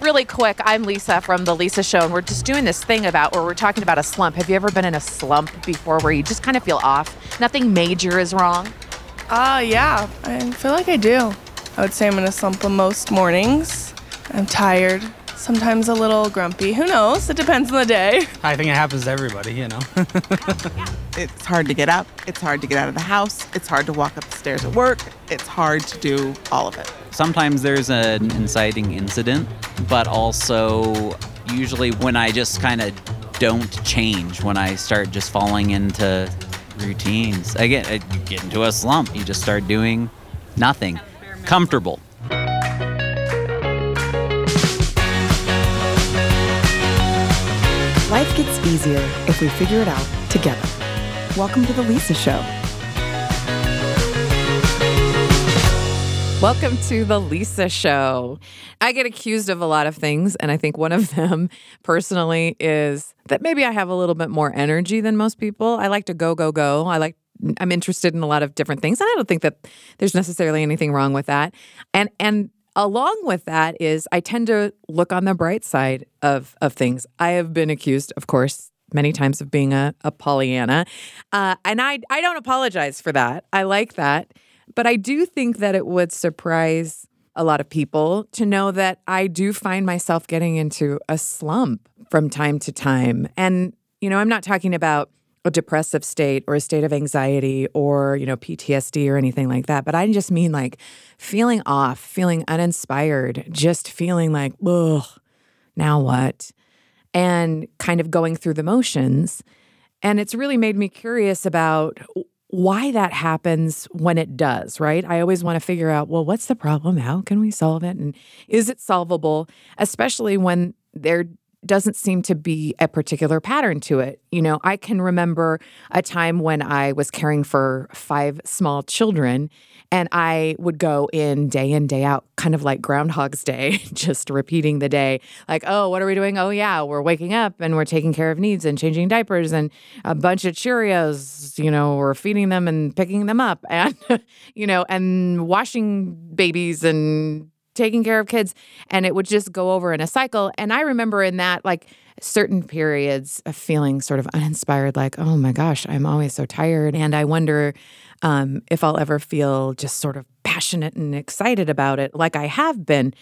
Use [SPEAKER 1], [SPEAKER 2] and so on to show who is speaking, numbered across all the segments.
[SPEAKER 1] Really quick, I'm Lisa from The Lisa Show, and we're just doing this thing about where we're talking about a slump. Have you ever been in a slump before where you just kind of feel off? Nothing major is wrong?
[SPEAKER 2] Uh, yeah, I feel like I do. I would say I'm in a slump most mornings. I'm tired, sometimes a little grumpy. Who knows? It depends on the day.
[SPEAKER 3] I think it happens to everybody, you know.
[SPEAKER 4] It's hard to get up. It's hard to get out of the house. It's hard to walk up the stairs at work. It's hard to do all of it.
[SPEAKER 5] Sometimes there's an inciting incident, but also usually when I just kind of don't change, when I start just falling into routines, I get, I get into a slump. You just start doing nothing. Comfortable.
[SPEAKER 6] Life gets easier if we figure it out together. Welcome to The Lisa Show.
[SPEAKER 1] Welcome to the Lisa Show. I get accused of a lot of things, and I think one of them personally is that maybe I have a little bit more energy than most people. I like to go, go, go. I like I'm interested in a lot of different things, and I don't think that there's necessarily anything wrong with that. And and along with that is I tend to look on the bright side of of things. I have been accused, of course, many times of being a, a Pollyanna, uh, and I I don't apologize for that. I like that. But I do think that it would surprise a lot of people to know that I do find myself getting into a slump from time to time. And, you know, I'm not talking about a depressive state or a state of anxiety or, you know, PTSD or anything like that, but I just mean like feeling off, feeling uninspired, just feeling like, ugh, now what? And kind of going through the motions. And it's really made me curious about why that happens when it does, right? I always want to figure out, well, what's the problem? How can we solve it? And is it solvable? Especially when there doesn't seem to be a particular pattern to it. You know, I can remember a time when I was caring for five small children and I would go in day in, day out, kind of like Groundhog's Day, just repeating the day. Like, oh, what are we doing? Oh, yeah, we're waking up and we're taking care of needs and changing diapers and a bunch of Cheerios, you know, we're feeding them and picking them up and, you know, and washing babies and taking care of kids. And it would just go over in a cycle. And I remember in that, like, certain periods of feeling sort of uninspired, like, oh my gosh, I'm always so tired. And I wonder um, if I'll ever feel just sort of passionate and excited about it like I have been.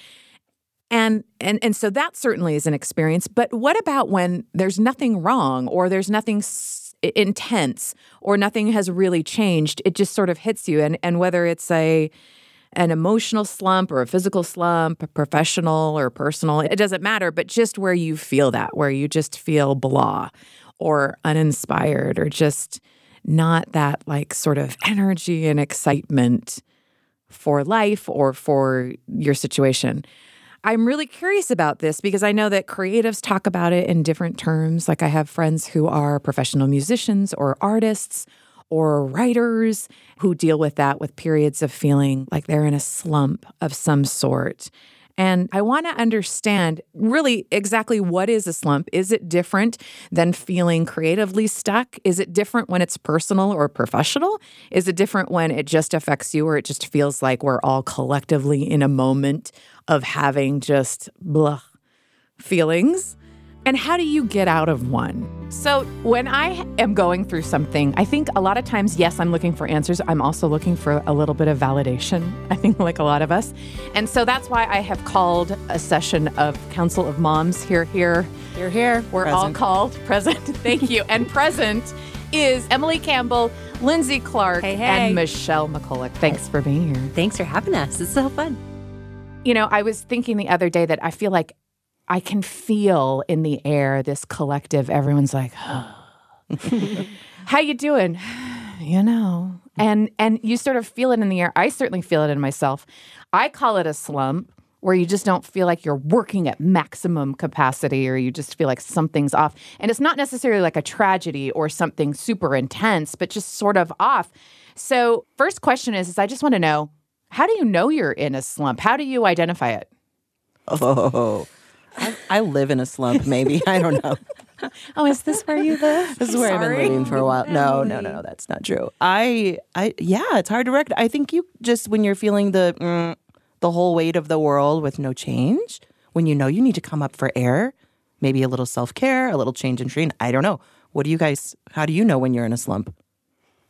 [SPEAKER 1] And and and so that certainly is an experience. But what about when there's nothing wrong or there's nothing s- intense or nothing has really changed? It just sort of hits you. And and whether it's a an emotional slump or a physical slump, professional or personal, it doesn't matter, but just where you feel that, where you just feel blah or uninspired or just not that like sort of energy and excitement for life or for your situation. I'm really curious about this because I know that creatives talk about it in different terms. Like I have friends who are professional musicians or artists or writers who deal with that with periods of feeling like they're in a slump of some sort. And I want to understand really exactly what is a slump. Is it different than feeling creatively stuck? Is it different when it's personal or professional? Is it different when it just affects you or it just feels like we're all collectively in a moment of having just blah feelings? And how do you get out of one? So, when I am going through something, I think a lot of times, yes, I'm looking for answers. I'm also looking for a little bit of validation, I think, like a lot of us. And so that's why I have called a session of Council of Moms here, here.
[SPEAKER 6] You're here.
[SPEAKER 1] We're all called present. Thank you. And present is Emily Campbell, Lindsay Clark,
[SPEAKER 7] Hey, hey.
[SPEAKER 1] and Michelle McCulloch. Thanks for being here.
[SPEAKER 7] Thanks for having us. It's so fun.
[SPEAKER 1] You know, I was thinking the other day that I feel like I can feel in the air this collective. Everyone's like, "How you doing?" You know, and and you sort of feel it in the air. I certainly feel it in myself. I call it a slump where you just don't feel like you're working at maximum capacity or you just feel like something's off. And it's not necessarily like a tragedy or something super intense, but just sort of off. So, first question is, is I just want to know, how do you know you're in a slump? How do you identify it?
[SPEAKER 8] Oh, I, I live in a slump, maybe. I don't know.
[SPEAKER 1] Oh, is this where you live?
[SPEAKER 8] This is where I've been living for a while. No, no, no, no, that's not true. I, I, yeah, it's hard to recognize. I think you just when you're feeling the mm, the whole weight of the world with no change, when you know you need to come up for air, maybe a little self care, a little change in train. I don't know. What do you guys? How do you know when you're in a slump?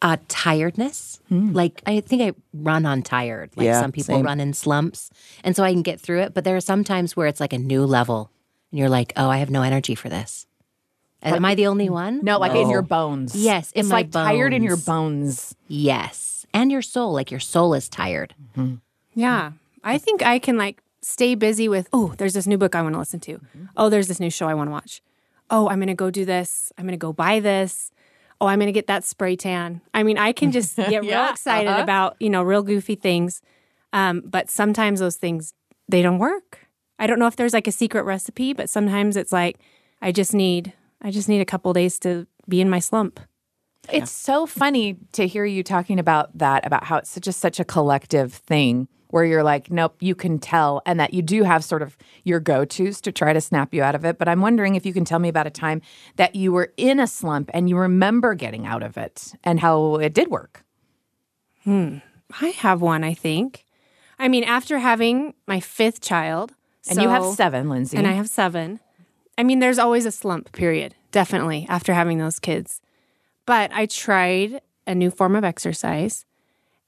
[SPEAKER 7] Uh, tiredness. Hmm. Like I think I run on tired. Like
[SPEAKER 8] Yeah,
[SPEAKER 7] some people
[SPEAKER 8] same.
[SPEAKER 7] run in slumps, and so I can get through it. But there are some times where it's like a new level, and you're like, "Oh, I have no energy for this." Am I the only one?
[SPEAKER 1] No, like in your bones.
[SPEAKER 7] Yes, in
[SPEAKER 1] it's
[SPEAKER 7] my
[SPEAKER 1] like tired in your
[SPEAKER 7] bones.
[SPEAKER 1] bones.
[SPEAKER 7] Yes, and your soul. Like your soul is tired. Mm-hmm.
[SPEAKER 9] Yeah. I think I can like stay busy with, oh, there's this new book I want to listen to. Mm-hmm. Oh, there's this new show I want to watch. Oh, I'm going to go do this. I'm going to go buy this. Oh, I'm going to get that spray tan. I mean, I can just get real excited about, you know, real goofy things. Um, but sometimes those things, they don't work. I don't know if there's like a secret recipe, but sometimes it's like, I just need, I just need a couple days to be in my slump.
[SPEAKER 1] It's so funny to hear you talking about that, about how it's such a such a collective thing where you're like, nope, you can tell, and that you do have sort of your go tos to try to snap you out of it. But I'm wondering if you can tell me about a time that you were in a slump and you remember getting out of it and how it did work. Hmm.
[SPEAKER 9] I have one, I think. I mean, after having my fifth child,
[SPEAKER 1] And you have seven, Lindsay.
[SPEAKER 9] and I have seven. I mean, there's always a slump period, definitely, after having those kids. But I tried a new form of exercise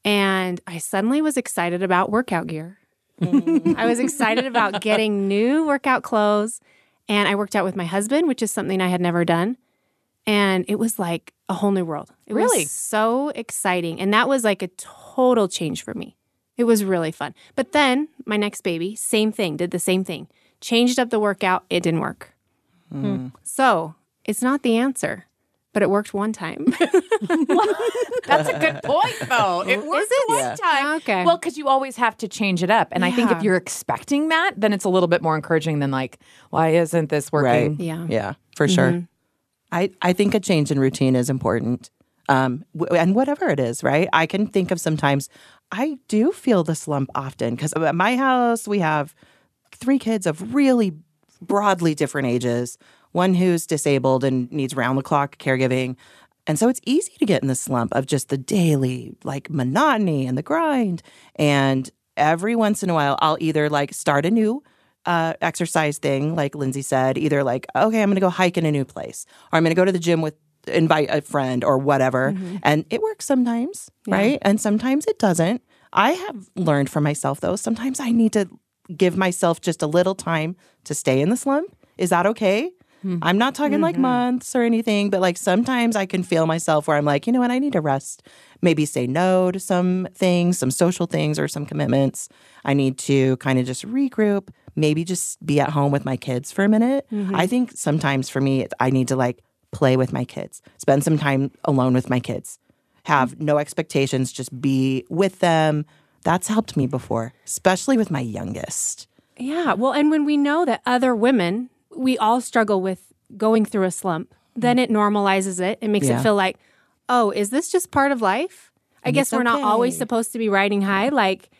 [SPEAKER 9] and I suddenly was excited about workout gear. Mm. I was excited about getting new workout clothes. And I worked out with my husband, which is something I had never done. And it was like a whole new world. It
[SPEAKER 1] Really?
[SPEAKER 9] was so exciting. And that was like a total change for me. It was really fun. But then my next baby, same thing, did the same thing. Changed up the workout, it didn't work. Hmm. So it's not the answer, but it worked one time.
[SPEAKER 1] That's a good point, though. It works
[SPEAKER 9] it?
[SPEAKER 1] one
[SPEAKER 9] Yeah.
[SPEAKER 1] time.
[SPEAKER 9] Okay.
[SPEAKER 1] Well, because you always have to change it up. And I think if you're expecting that, then it's a little bit more encouraging than like, why isn't this working?
[SPEAKER 8] Right.
[SPEAKER 9] yeah.
[SPEAKER 8] Yeah, for sure. I, I think a change in routine is important. Um, w- and whatever it is, right? I can think of sometimes I do feel the slump often because at my house, we have three kids of really broadly different ages, one who's disabled and needs round the clock caregiving. And so it's easy to get in the slump of just the daily like monotony and the grind. And every once in a while, I'll either like start a new uh, exercise thing, like Lindsay said, either like, okay, I'm going to go hike in a new place, or I'm going to go to the gym with, invite a friend or whatever. And it works sometimes, right? And sometimes it doesn't. I have learned for myself, though, sometimes I need to give myself just a little time to stay in the slump. Is that okay? Mm-hmm. I'm not talking like mm-hmm. months or anything, but like sometimes I can feel myself where I'm like, you know what, I need to rest. Maybe say no to some things, some social things or some commitments. I need to kind of just regroup, maybe just be at home with my kids for a minute. Mm-hmm. I think sometimes for me, I need to like play with my kids, spend some time alone with my kids, have no expectations, just be with them. That's helped me before, especially with my youngest.
[SPEAKER 9] Yeah. Well, and when we know that other women, we all struggle with going through a slump, then it normalizes it. It makes
[SPEAKER 8] Yeah.
[SPEAKER 9] it feel like, oh, is this just part of life? I
[SPEAKER 8] And
[SPEAKER 9] guess we're not always supposed to be riding high. Like,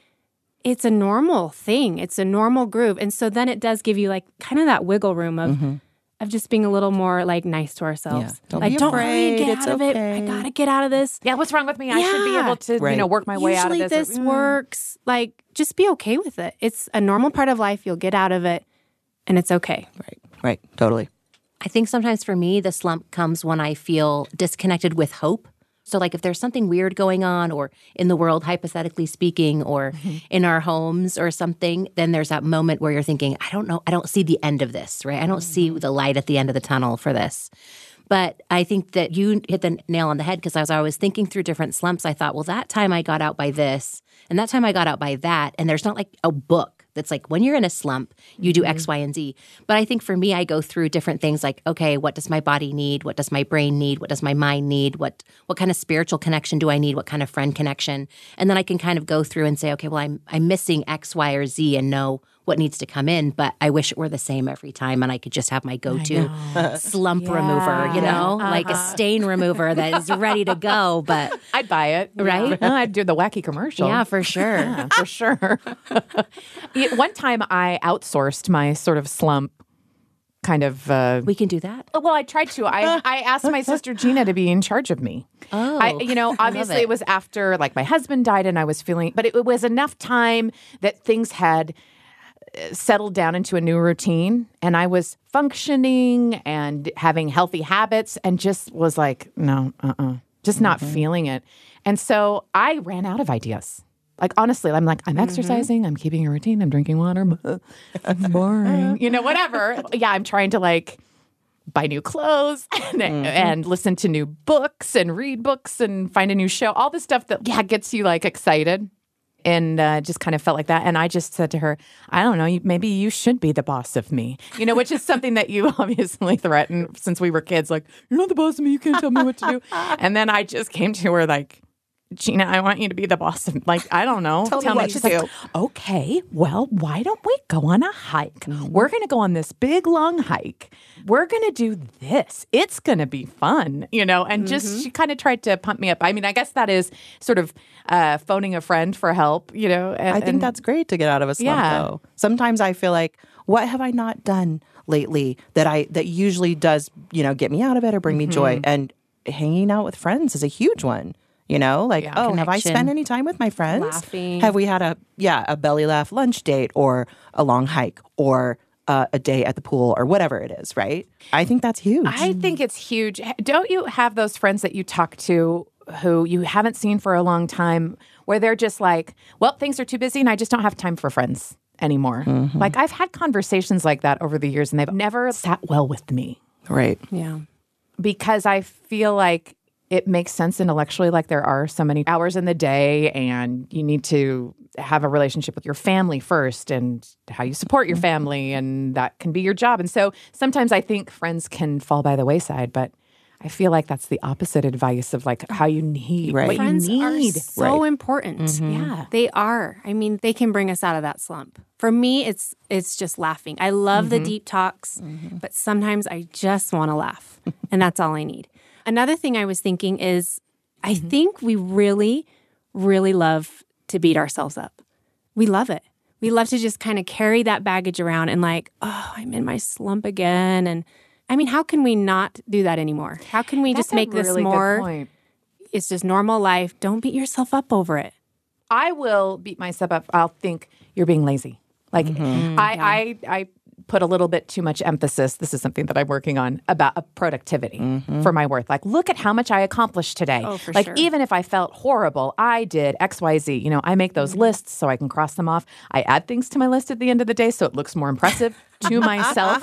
[SPEAKER 9] it's a normal thing. It's a normal groove. And so then it does give you like kind of that wiggle room of of just being a little more like nice to ourselves.
[SPEAKER 8] Mm-hmm. Don't
[SPEAKER 9] like,
[SPEAKER 8] be
[SPEAKER 9] don't worry,
[SPEAKER 8] afraid.
[SPEAKER 9] get
[SPEAKER 8] It's
[SPEAKER 9] out of it. I gotta get out of this.
[SPEAKER 1] Yeah, what's wrong with me? I should be able to, you know, work my way out of
[SPEAKER 9] Usually
[SPEAKER 1] this.
[SPEAKER 9] this works. Like, just be okay with it. It's a normal part of life. You'll get out of it, and it's okay.
[SPEAKER 8] Right, right, totally.
[SPEAKER 7] I think sometimes for me, the slump comes when I feel disconnected with hope. So, like if there's something weird going on, or in the world, hypothetically speaking, or mm-hmm. in our homes or something, then there's that moment where you're thinking, I don't know, I don't see the end of this, right? I don't see mm-hmm. the light at the end of the tunnel for this. But I think that you hit the nail on the head because as I was always thinking through different slumps, I thought, well, that time I got out by this, and that time I got out by that. And there's not like a book that's like when you're in a slump, you do X, mm-hmm. Y, and Z. But I think for me, I go through different things like, okay, what does my body need? What does my brain need? What does my mind need? What what kind of spiritual connection do I need? What kind of friend connection? And then I can kind of go through and say, okay, well, I'm I'm missing X, Y, or Z and know what needs to come in, but I wish it were the same every time and I could just have my go-to slump remover, you know, like a stain remover that is ready to go. But
[SPEAKER 1] I'd buy it,
[SPEAKER 7] Right?
[SPEAKER 1] Yeah, I'd do the wacky commercial.
[SPEAKER 7] yeah, for sure.
[SPEAKER 1] Yeah, for sure. One time I outsourced my sort of slump kind of. Uh,
[SPEAKER 7] We can do that.
[SPEAKER 1] well, I tried to. I, I asked my sister Gina to be in charge of me.
[SPEAKER 7] Oh,
[SPEAKER 1] I, you know, obviously
[SPEAKER 7] it.
[SPEAKER 1] it. was after like my husband died and I was feeling, but it, was enough time that things had settled down into a new routine and I was functioning and having healthy habits and just was like, no, uh uh just not feeling it. And so I ran out of ideas. Like, honestly, I'm like, I'm exercising, I'm keeping a routine, I'm drinking water. I'm boring. you know, whatever. Yeah, I'm trying to like buy new clothes and, and listen to new books and read books and find a new show. All the stuff that, yeah, gets you like excited and uh, just kind of felt like that. And I just said to her, I don't know, maybe you should be the boss of me, you know, which is something that you obviously threatened since we were kids. Like, you're not the boss of me. You can't tell me what to do. and then I just came to her like, Gina, I want you to be the boss of like I don't know.
[SPEAKER 4] Tell me what
[SPEAKER 1] She's
[SPEAKER 4] to
[SPEAKER 1] like,
[SPEAKER 4] do.
[SPEAKER 1] okay, well, why don't we go on a hike? We're going to go on this big long hike. We're going to do this. It's going to be fun, you know. And just she kind of tried to pump me up. I mean, I guess that is sort of uh, phoning a friend for help, you know. And,
[SPEAKER 8] I think
[SPEAKER 1] and-
[SPEAKER 8] that's great to get out of a slump
[SPEAKER 1] Yeah.
[SPEAKER 8] though. Sometimes I feel like what have I not done lately that I that usually does, you know, get me out of it or bring me joy
[SPEAKER 1] Mm-hmm.
[SPEAKER 8] and hanging out with friends is a huge one. You know, like,
[SPEAKER 1] Yeah.
[SPEAKER 8] oh, have I spent any time with my friends?
[SPEAKER 9] Laughing.
[SPEAKER 8] Have we had a yeah, a belly laugh lunch date or a long hike or uh, a day at the pool or whatever it is, right? I think that's huge.
[SPEAKER 1] I think it's huge. Don't you have those friends that you talk to who you haven't seen for a long time where they're just like, well, things are too busy and I just don't have time for friends anymore? Like I've had conversations like that over the years and they've never sat well with me
[SPEAKER 8] right.
[SPEAKER 9] Yeah.
[SPEAKER 1] because I feel like it makes sense intellectually. Like there are so many hours in the day, and you need to have a relationship with your family first and how you support your mm-hmm. family, and that can be your job. And so sometimes I think friends can fall by the wayside, but I feel like that's the opposite advice of like how you need
[SPEAKER 8] Right.
[SPEAKER 1] what
[SPEAKER 9] Friends
[SPEAKER 1] you need.
[SPEAKER 9] are so important. Mm-hmm.
[SPEAKER 1] Yeah.
[SPEAKER 9] They are. I mean, they can bring us out of that slump. For me, it's it's just laughing. I love the mm-hmm. deep talks, but sometimes I just want to laugh, and that's all I need. Another thing I was thinking is I think we really really love to beat ourselves up. We love it. We love to just kind of carry that baggage around and like, oh, I'm in my slump again and I mean, how can we not do that anymore? How can we
[SPEAKER 1] That's
[SPEAKER 9] just make this
[SPEAKER 1] really good
[SPEAKER 9] more
[SPEAKER 1] point.
[SPEAKER 9] it's just normal life. Don't beat yourself up over it.
[SPEAKER 1] I will beat myself up. I'll think you're being lazy. Like
[SPEAKER 9] Mm-hmm.
[SPEAKER 1] I, I, I put a little bit too much emphasis. This is something that I'm working on about uh, productivity for my worth. Like, look at how much I accomplished today.
[SPEAKER 9] Mm-hmm. Oh, for
[SPEAKER 1] like,
[SPEAKER 9] sure.
[SPEAKER 1] even if I felt horrible, I did X, Y, Z. You know, I make
[SPEAKER 9] Mm-hmm.
[SPEAKER 1] those lists so I can cross them off. I add things to my list at the end of the day so it looks more impressive to myself,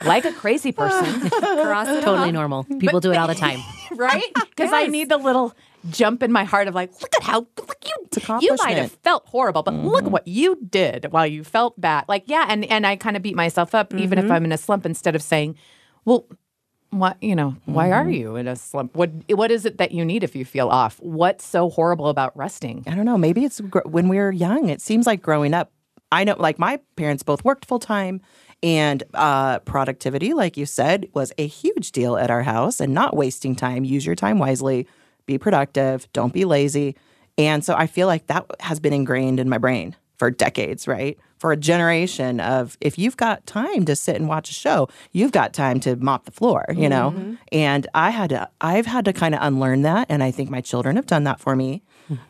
[SPEAKER 1] like a crazy person.
[SPEAKER 9] Cross it
[SPEAKER 7] Totally normal. People do it all the time.
[SPEAKER 1] right? Because I need the little jump in my heart of like, look at how look you you might have felt horrible, but look mm-hmm. what you did while you felt bad. Like, yeah, and and I kind of beat myself up even if mm-hmm. I'm in a slump instead of saying, well. What you know? Why are mm-hmm. you in a slump? What what is it that you need if you feel off? What's so horrible about resting?
[SPEAKER 8] I don't know. Maybe it's gr- when we were young. It seems like growing up. I know, like my parents both worked full time, and uh, productivity, like you said, was a huge deal at our house. And not wasting time. Use your time wisely. Be productive. Don't be lazy. And so I feel like that has been ingrained in my brain for decades, right? For a generation of if you've got time to sit and watch a show, you've got time to mop the floor, you know? And I had to I've had to kind of unlearn that and I think my children have done that for me.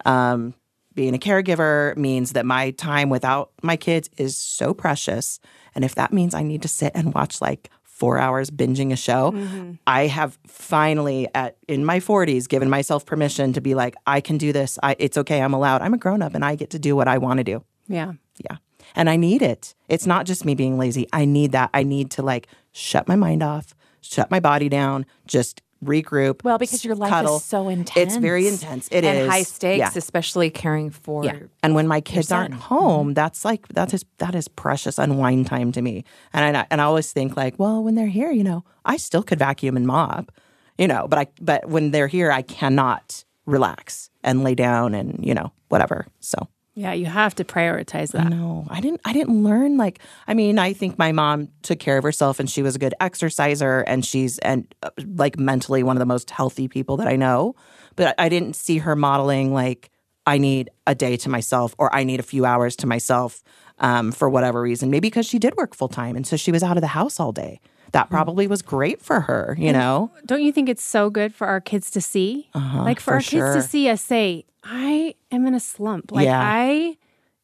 [SPEAKER 8] Um, being a caregiver means that my time without my kids is so precious. And if that means I need to sit and watch like four hours binging a show, mm-hmm. I have finally at in my 40s given myself permission to be like, I can do this. I, it's okay. I'm allowed. I'm a grown up and I get to do what I want to do.
[SPEAKER 9] Yeah.
[SPEAKER 8] Yeah. And I need it. It's not just me being lazy. I need that. I need to like shut my mind off, shut my body down, just regroup.
[SPEAKER 1] Well, because your life
[SPEAKER 8] cuddle.
[SPEAKER 1] is so intense.
[SPEAKER 8] It's very intense. It
[SPEAKER 1] and
[SPEAKER 8] is.
[SPEAKER 1] high stakes,
[SPEAKER 8] Yeah.
[SPEAKER 1] especially caring for.
[SPEAKER 8] Yeah. And when my kids aren't
[SPEAKER 1] son. Mm-hmm.
[SPEAKER 8] home, that's like that is that is precious unwind time to me. And I and I always think like, well, when they're here, you know, I still could vacuum and mop, you know, but I but when they're here, I cannot relax and lay down and you know whatever. So
[SPEAKER 9] Yeah, you have to prioritize that.
[SPEAKER 8] know I didn't I didn't learn like I mean I think my mom took care of herself and she was a good exerciser and she's and uh, like mentally one of the most healthy people that I know. But I didn't see her modeling like I need a day to myself or I need a few hours to myself um, for whatever reason. Maybe because she did work full time and so she was out of the house all day that probably was great for her you know
[SPEAKER 9] Don't you think it's so good for our kids to see? like for,
[SPEAKER 8] Uh-huh, for
[SPEAKER 9] our kids to see us say, I am in a slump. Like
[SPEAKER 8] Yeah.
[SPEAKER 9] I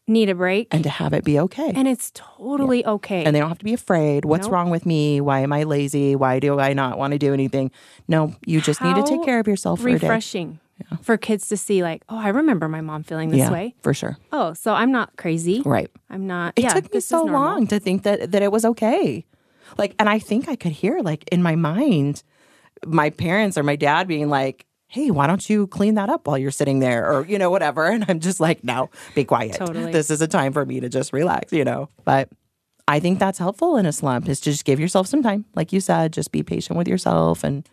[SPEAKER 9] need a break.
[SPEAKER 8] and to have it be okay.
[SPEAKER 9] And it's totally okay.
[SPEAKER 8] and they don't have to be afraid. What's
[SPEAKER 9] Nope.
[SPEAKER 8] wrong with me? Why am I lazy? Why do I not want to do anything? No, you just need to take care of yourself for a day.
[SPEAKER 9] refreshing for kids to see, like, oh, I remember my mom feeling this
[SPEAKER 8] yeah,
[SPEAKER 9] way.
[SPEAKER 8] for sure.
[SPEAKER 9] Oh, so I'm not crazy.
[SPEAKER 8] Right.
[SPEAKER 9] I'm not.
[SPEAKER 8] It
[SPEAKER 9] yeah,
[SPEAKER 8] took me so long to think that that it was okay. Like, and I think I could hear like in my mind, my parents or my dad being like, "Hey, why don't you clean that up while you're sitting there?" Or you know, whatever. And I'm just like, "No, be quiet.
[SPEAKER 9] Totally.
[SPEAKER 8] This is a time for me to just relax." You know, but. I think that's helpful in a slump is to just give yourself some time. Like you said, just be patient with yourself and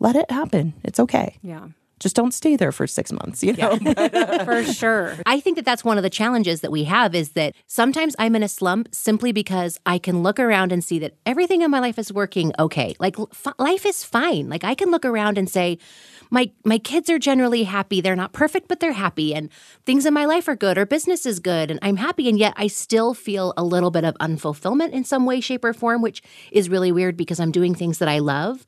[SPEAKER 8] let it happen. It's okay.
[SPEAKER 9] Yeah,
[SPEAKER 8] Just don't stay there for six months, you know?
[SPEAKER 9] for sure.
[SPEAKER 7] I think that that's one of the challenges that we have is that sometimes I'm in a slump simply because I can look around and see that everything in my life is working okay. Like f- life is fine. Like I can look around and say my my kids are generally happy. They're not perfect, but they're happy and things in my life are good or business is good and I'm happy and yet I still feel a little bit of unfulfillment in some way shape or form, which is really weird because I'm doing things that I love.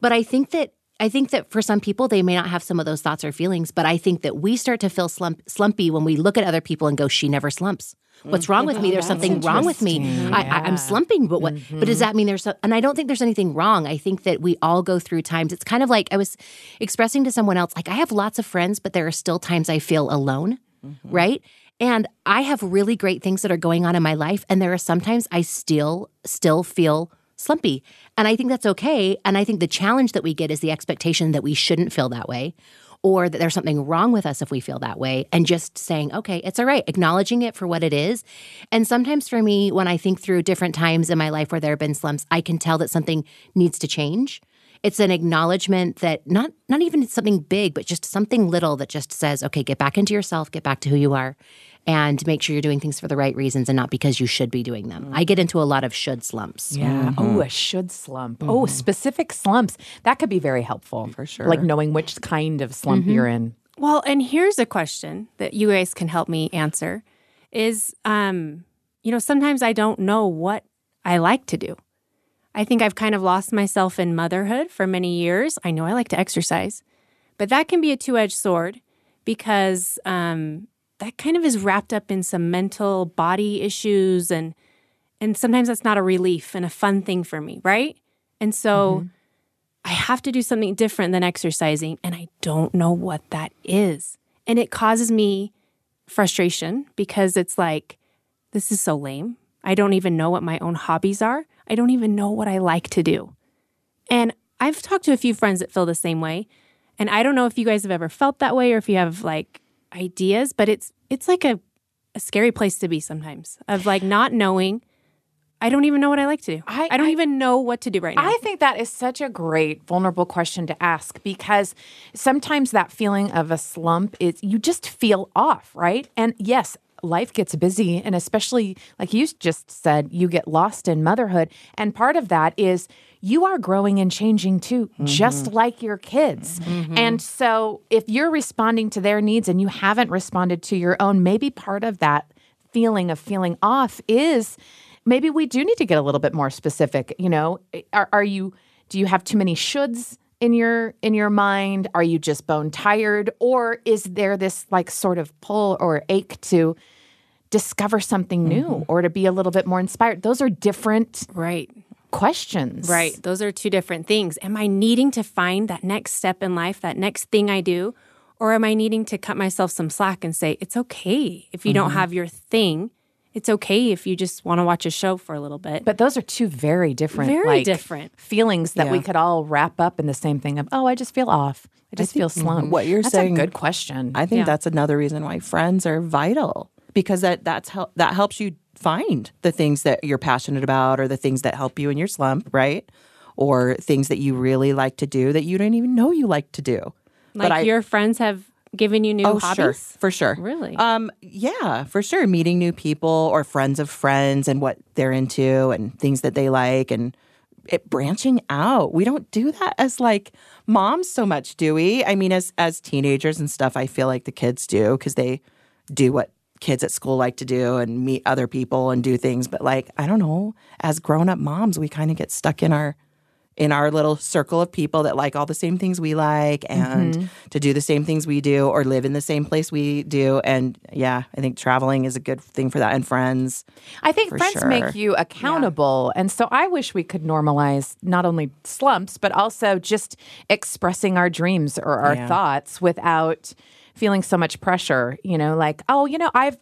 [SPEAKER 7] But I think that I think that for some people they may not have some of those thoughts or feelings, but I think that we start to feel slump, slumpy when we look at other people and go, "She never slumps." What's wrong with me? There's something mm-hmm. wrong with me. I, I, I'm slumping, but what? But does mm-hmm. that mean there's? So, and I don't think there's anything wrong. I think that we all go through times. It's kind of like I was expressing to someone else. Like I have lots of friends, but there are still times I feel alone, mm-hmm. right? And I have really great things that are going on in my life, and there are sometimes I still still feel slumpy. And I think that's okay. And I think the challenge that we get is the expectation that we shouldn't feel that way or that there's something wrong with us if we feel that way and just saying, okay, it's all right, acknowledging it for what it is. And sometimes for me, when I think through different times in my life where there have been slumps, I can tell that something needs to change. It's an acknowledgement that not not even something big, but just something little that just says, okay, get back into yourself, get back to who you are, and make sure you're doing things for the right reasons and not because you should be doing them. I get into a lot of should slumps.
[SPEAKER 1] Yeah. Oh, a should slump. Oh, specific slumps. That could be very helpful. For
[SPEAKER 8] sure.
[SPEAKER 1] Like knowing which kind of slump you're in.
[SPEAKER 9] Well, and here's a question that you guys can help me answer is um you know, sometimes I don't know what I like to do. I think I've kind of lost myself in motherhood for many years. I know I like to exercise, but that can be a two-edged sword because um that kind of is wrapped up in some mental body issues and and sometimes that's not a relief and a fun thing for me, right? And so mm-hmm. I have to do something different than exercising, and I don't know what that is. And it causes me frustration because it's like, this is so lame. I don't even know what my own hobbies are. I don't even know what I like to do. And I've talked to a few friends that feel the same way. And I don't know if you guys have ever felt that way or if you have like ideas, but it's it's like a, a scary place to be sometimes of like not knowing. I don't even know what I like to do.
[SPEAKER 1] I-
[SPEAKER 9] I, don't
[SPEAKER 1] I-
[SPEAKER 9] even know what to do right now.
[SPEAKER 1] I think that is such a great vulnerable question to ask because sometimes that feeling of a slump is you just feel off, right? And yes, life gets busy and especially like you just said, you get lost in motherhood. And part of that is you are growing and changing too, mm-hmm. just like your kids. Mm-hmm. And so if you're responding to their needs and you haven't responded to your own, maybe part of that feeling of feeling off is maybe we do need to get a little bit more specific you know? Are, are you do you have too many shoulds in your in your mind are you just bone tired or is there this like sort of pull or ache to discover something new mm-hmm. or to be a little bit more inspired those are different
[SPEAKER 9] right.
[SPEAKER 1] questions
[SPEAKER 9] Right. Those are two different things. Am I needing to find that next step in life, that next thing I do? Or am I needing to cut myself some slack and say, it's okay if you don't mm-hmm. have your thing? It's okay if you just want to watch a show for a little bit.
[SPEAKER 1] but those are two very different
[SPEAKER 9] Very
[SPEAKER 1] like,
[SPEAKER 9] different.
[SPEAKER 1] feelings that we could all wrap up in the same thing of oh i just feel off i just feel slumped
[SPEAKER 8] what you're
[SPEAKER 1] That's
[SPEAKER 8] saying-
[SPEAKER 1] a good question
[SPEAKER 8] I think
[SPEAKER 9] Yeah.
[SPEAKER 8] that's another reason why friends are vital because that that's help that helps you find the things that you're passionate about or the things that help you in your slump, right? Or things that you really like to do that you didn't even know you like to do.
[SPEAKER 9] like
[SPEAKER 8] I-
[SPEAKER 9] your friends have given you new
[SPEAKER 8] oh,
[SPEAKER 9] hobbies?
[SPEAKER 8] sure, for sure.
[SPEAKER 9] Really?
[SPEAKER 8] Um, yeah, for sure. Meeting new people or friends of friends and what they're into and things that they like and it branching out. We don't do that as like moms so much, do we? I mean, as as teenagers and stuff, I feel like the kids do because they do what kids at school like to do and meet other people and do things. But like, I don't know, as grown up moms, we kind of get stuck in our in our little circle of people that like all the same things we like and
[SPEAKER 1] Mm-hmm.
[SPEAKER 8] to do the same things we do or live in the same place we do. And yeah, I think traveling is a good thing for that and friends.
[SPEAKER 1] I think friends
[SPEAKER 8] sure.
[SPEAKER 1] make you accountable. And so I wish we could normalize not only slumps, but also just expressing our dreams or our
[SPEAKER 8] Yeah.
[SPEAKER 1] thoughts without feeling so much pressure. You know, like, oh, you know, I've.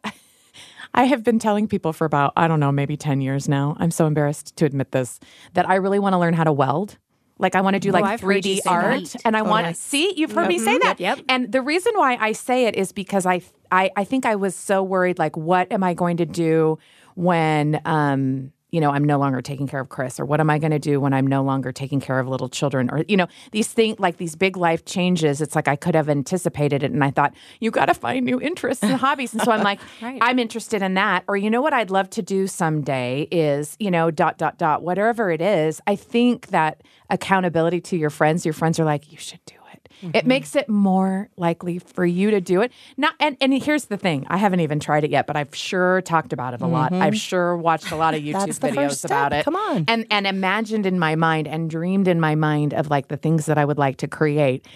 [SPEAKER 1] I have been telling people for about, I don't know, maybe 10 years now. I'm so embarrassed to admit this that I really want to learn how to weld. Like I want to do like
[SPEAKER 9] I've heard you
[SPEAKER 1] 3D art
[SPEAKER 9] that.
[SPEAKER 1] and I want
[SPEAKER 9] Totally.
[SPEAKER 1] see you've heard me say that.
[SPEAKER 9] Yep.
[SPEAKER 1] And the reason why I say it is because I I I think I was so worried like what am I going to do when um you know I'm no longer taking care of Chris or what am I going to do when I'm no longer taking care of little children or you know these things like these big life changes it's like I could have anticipated it and I thought you got to find new interests and hobbies. And so I'm like
[SPEAKER 9] Right.
[SPEAKER 1] I'm interested in that. Or you know what I'd love to do someday is you know dot dot dot whatever it is. I think that accountability to your friends your friends are like you should do
[SPEAKER 8] Mm-hmm.
[SPEAKER 1] it makes it more likely for you to do it. Not and, and here's the thing. I haven't even tried it yet, but I've sure talked about it a lot. I've sure watched a lot of YouTube
[SPEAKER 8] Mm-hmm.
[SPEAKER 1] Videos about it.
[SPEAKER 8] Come on.
[SPEAKER 1] And and imagined in my mind and dreamed in my mind of like the things that I would like to create.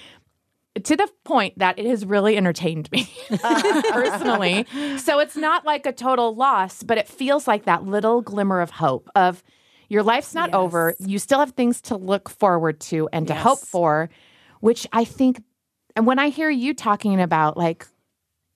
[SPEAKER 1] To the point that it has really entertained me personally. So it's not like a total loss, but it feels like that little glimmer of hope of your life's not over. You still have things to look forward to and to hope for, which I think and when I hear you talking about like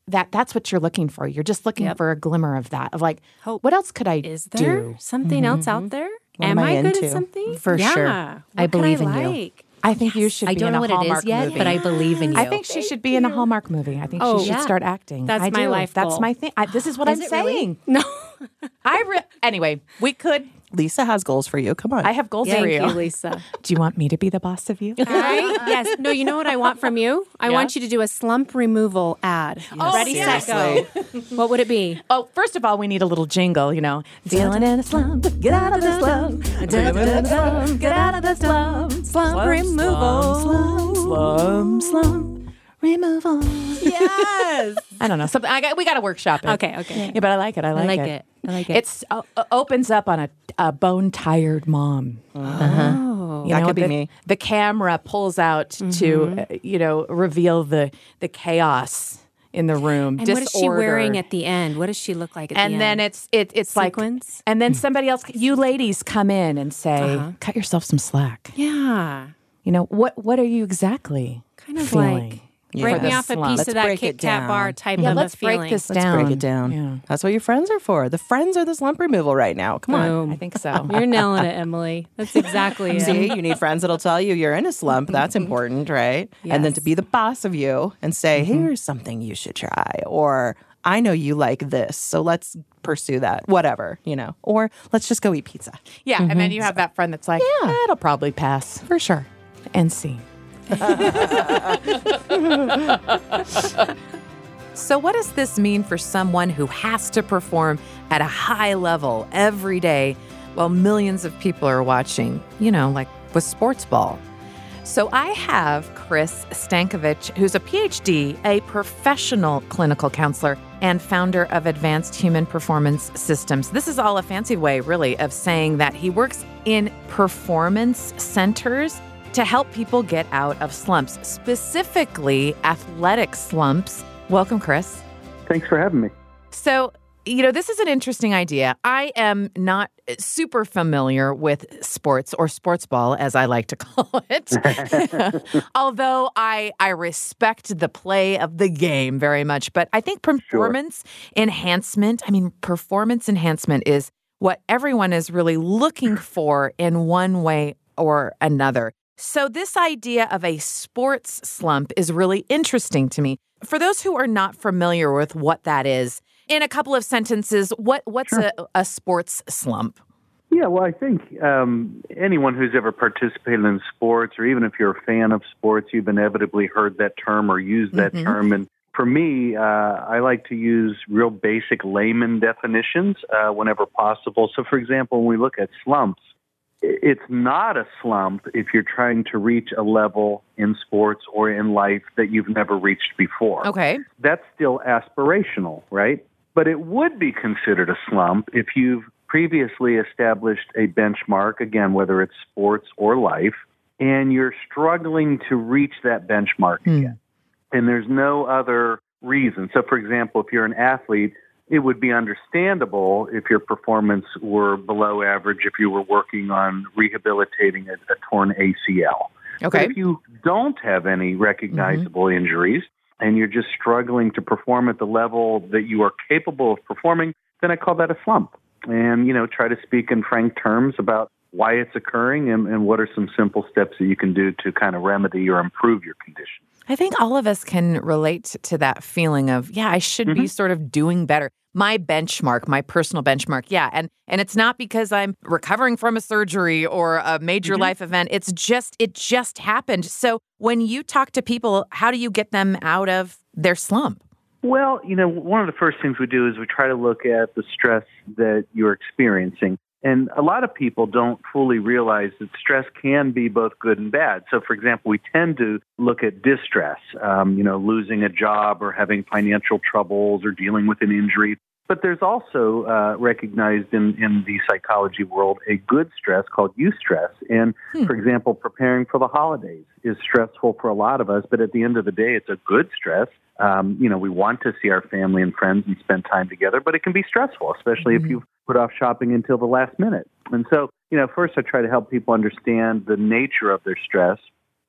[SPEAKER 1] that that's what you're looking for. You're just looking for a glimmer of that of like
[SPEAKER 9] Hope.
[SPEAKER 1] what else could I
[SPEAKER 9] Is there
[SPEAKER 1] do?
[SPEAKER 9] something else out mm-hmm. there?
[SPEAKER 8] What
[SPEAKER 9] am
[SPEAKER 8] am I
[SPEAKER 9] I, good
[SPEAKER 8] into?
[SPEAKER 9] at something?
[SPEAKER 1] For
[SPEAKER 9] yeah.
[SPEAKER 1] sure.
[SPEAKER 9] What
[SPEAKER 7] I
[SPEAKER 9] could
[SPEAKER 7] believe in you.
[SPEAKER 1] I think you should
[SPEAKER 7] I
[SPEAKER 1] be
[SPEAKER 7] don't
[SPEAKER 1] in
[SPEAKER 7] know what
[SPEAKER 1] Hallmark
[SPEAKER 7] it is yet,
[SPEAKER 1] movie.
[SPEAKER 7] but I believe in you.
[SPEAKER 1] I think she should be in a Hallmark movie. I think
[SPEAKER 9] Oh,
[SPEAKER 1] she should
[SPEAKER 7] yeah.
[SPEAKER 1] start acting.
[SPEAKER 9] That's
[SPEAKER 1] I
[SPEAKER 9] my
[SPEAKER 1] do.
[SPEAKER 9] life
[SPEAKER 1] That's my thing. I, this is what
[SPEAKER 7] Is
[SPEAKER 1] I'm
[SPEAKER 7] it really?
[SPEAKER 1] saying.
[SPEAKER 9] No.
[SPEAKER 1] I re- anyway, we could.
[SPEAKER 8] Lisa has goals for you. Come on.
[SPEAKER 1] I have goals
[SPEAKER 9] Thank
[SPEAKER 1] for
[SPEAKER 9] you,
[SPEAKER 1] you.
[SPEAKER 9] Lisa.
[SPEAKER 1] Do you want me to be the boss of you?
[SPEAKER 9] I, yes. No, you know what I want from you? I
[SPEAKER 1] Yeah?
[SPEAKER 9] want you to do a slump removal ad. Oh, ready, set, go. What would it be?
[SPEAKER 1] Oh, first of all, we need a little jingle, you know. Feeling in a slump, get out of the slump. Feeling in a slump, get out of the slump. Slump removal. Slump, slump, slump removal.
[SPEAKER 9] Yes.
[SPEAKER 1] I don't know. Something I got we got to workshop it.
[SPEAKER 9] Okay, okay.
[SPEAKER 1] Yeah, but I like it. I like,
[SPEAKER 7] like
[SPEAKER 1] it.
[SPEAKER 7] it. I like it.
[SPEAKER 1] It's uh, opens up on a, a bone tired mom.
[SPEAKER 9] Oh.
[SPEAKER 1] You
[SPEAKER 8] That
[SPEAKER 1] know,
[SPEAKER 8] could be
[SPEAKER 1] the,
[SPEAKER 8] me.
[SPEAKER 1] The camera pulls out to uh, you know reveal the the chaos in the room.
[SPEAKER 9] And what is she wearing at the end? What does she look like at
[SPEAKER 1] and
[SPEAKER 9] the
[SPEAKER 1] then
[SPEAKER 9] end?
[SPEAKER 1] it's it, it's
[SPEAKER 9] Sequins?
[SPEAKER 1] like and then somebody else you ladies come in and say
[SPEAKER 9] Uh-huh.
[SPEAKER 1] cut yourself some slack
[SPEAKER 9] yeah.
[SPEAKER 1] you know what what are you exactly
[SPEAKER 9] Kind of
[SPEAKER 1] feeling
[SPEAKER 9] like
[SPEAKER 8] Yeah.
[SPEAKER 9] break me
[SPEAKER 1] the
[SPEAKER 9] off a piece
[SPEAKER 8] Let's
[SPEAKER 9] of that
[SPEAKER 8] break
[SPEAKER 9] Kit
[SPEAKER 8] it
[SPEAKER 9] Kat bar type
[SPEAKER 1] yeah
[SPEAKER 9] of
[SPEAKER 1] let's
[SPEAKER 9] a
[SPEAKER 1] break
[SPEAKER 9] feeling.
[SPEAKER 1] this
[SPEAKER 8] Let's
[SPEAKER 1] down
[SPEAKER 8] break it down.
[SPEAKER 1] yeah
[SPEAKER 8] That's what your friends are for. The friends are the slump removal right now. Come on.
[SPEAKER 1] I think so
[SPEAKER 9] You're nailing it, Emily. That's exactly it.
[SPEAKER 8] See, you need friends that'll tell you you're in a slump. That's important, right? And then to be the boss of you and say, mm-hmm. here's something you should try. Or I know you like this, so let's pursue that. Whatever, you know. Or let's just go eat pizza.
[SPEAKER 1] yeah and then mm-hmm. you have that friend that's like yeah it'll probably pass
[SPEAKER 8] For sure.
[SPEAKER 1] and see So, what does this mean for someone who has to perform at a high level every day while millions of people are watching? You know, like with sports ball. So, I have Chris Stankovich, who's a PhD, a professional clinical counselor, and founder of Advanced Human Performance Systems. This is all a fancy way, really, of saying that he works in performance centers to help people get out of slumps, specifically athletic slumps. Welcome, Chris.
[SPEAKER 10] Thanks for having me.
[SPEAKER 1] So, you know, this is an interesting idea. I am not super familiar with sports or sports ball, as I like to call it. Although I I respect the play of the game very much, but I think performance enhancement. I mean, performance enhancement is what everyone is really looking for in one way or another. So, this idea of a sports slump is really interesting to me. For those who are not familiar with what that is, in a couple of sentences, what what's a, a sports slump?
[SPEAKER 10] Yeah, well, I think um, anyone who's ever participated in sports, or even if you're a fan of sports, you've inevitably heard that term or used that
[SPEAKER 1] Mhm.
[SPEAKER 10] term. And for me, uh, I like to use real basic layman definitions uh, whenever possible. So, for example, when we look at slumps, it's not a slump if you're trying to reach a level in sports or in life that you've never reached before.
[SPEAKER 1] Okay.
[SPEAKER 10] that's still aspirational, right? But it would be considered a slump if you've previously established a benchmark, again, whether it's sports or life, and you're struggling to reach that benchmark hmm. again. And there's no other reason. So, for example, if you're an athlete, it would be understandable if your performance were below average if you were working on rehabilitating a, a torn ACL.
[SPEAKER 1] Okay.
[SPEAKER 10] But if you don't have any recognizable mm-hmm. injuries and you're just struggling to perform at the level that you are capable of performing, then I call that a slump. And, you know, try to speak in frank terms about why it's occurring and, and what are some simple steps that you can do to kind of remedy or improve your condition.
[SPEAKER 1] I think all of us can relate to that feeling of, yeah, I should be mm-hmm. sort of doing better. My benchmark, my personal benchmark. Yeah. And and it's not because I'm recovering from a surgery or a major mm-hmm. life event. It's just it just happened. So when you talk to people, how do you get them out of their slump?
[SPEAKER 10] Well, you know, one of the first things we do is we try to look at the stress that you're experiencing. And a lot of people don't fully realize that stress can be both good and bad. So, for example, we tend to look at distress, um, you know, losing a job or having financial troubles or dealing with an injury. But there's also uh, recognized in, in the psychology world a good stress called eustress. And for example, preparing for the holidays is stressful for a lot of us, but at the end of the day, it's a good stress. Um, you know, we want to see our family and friends and spend time together, but it can be stressful, especially if you've put off shopping until the last minute. And so, you know, first I try to help people understand the nature of their stress.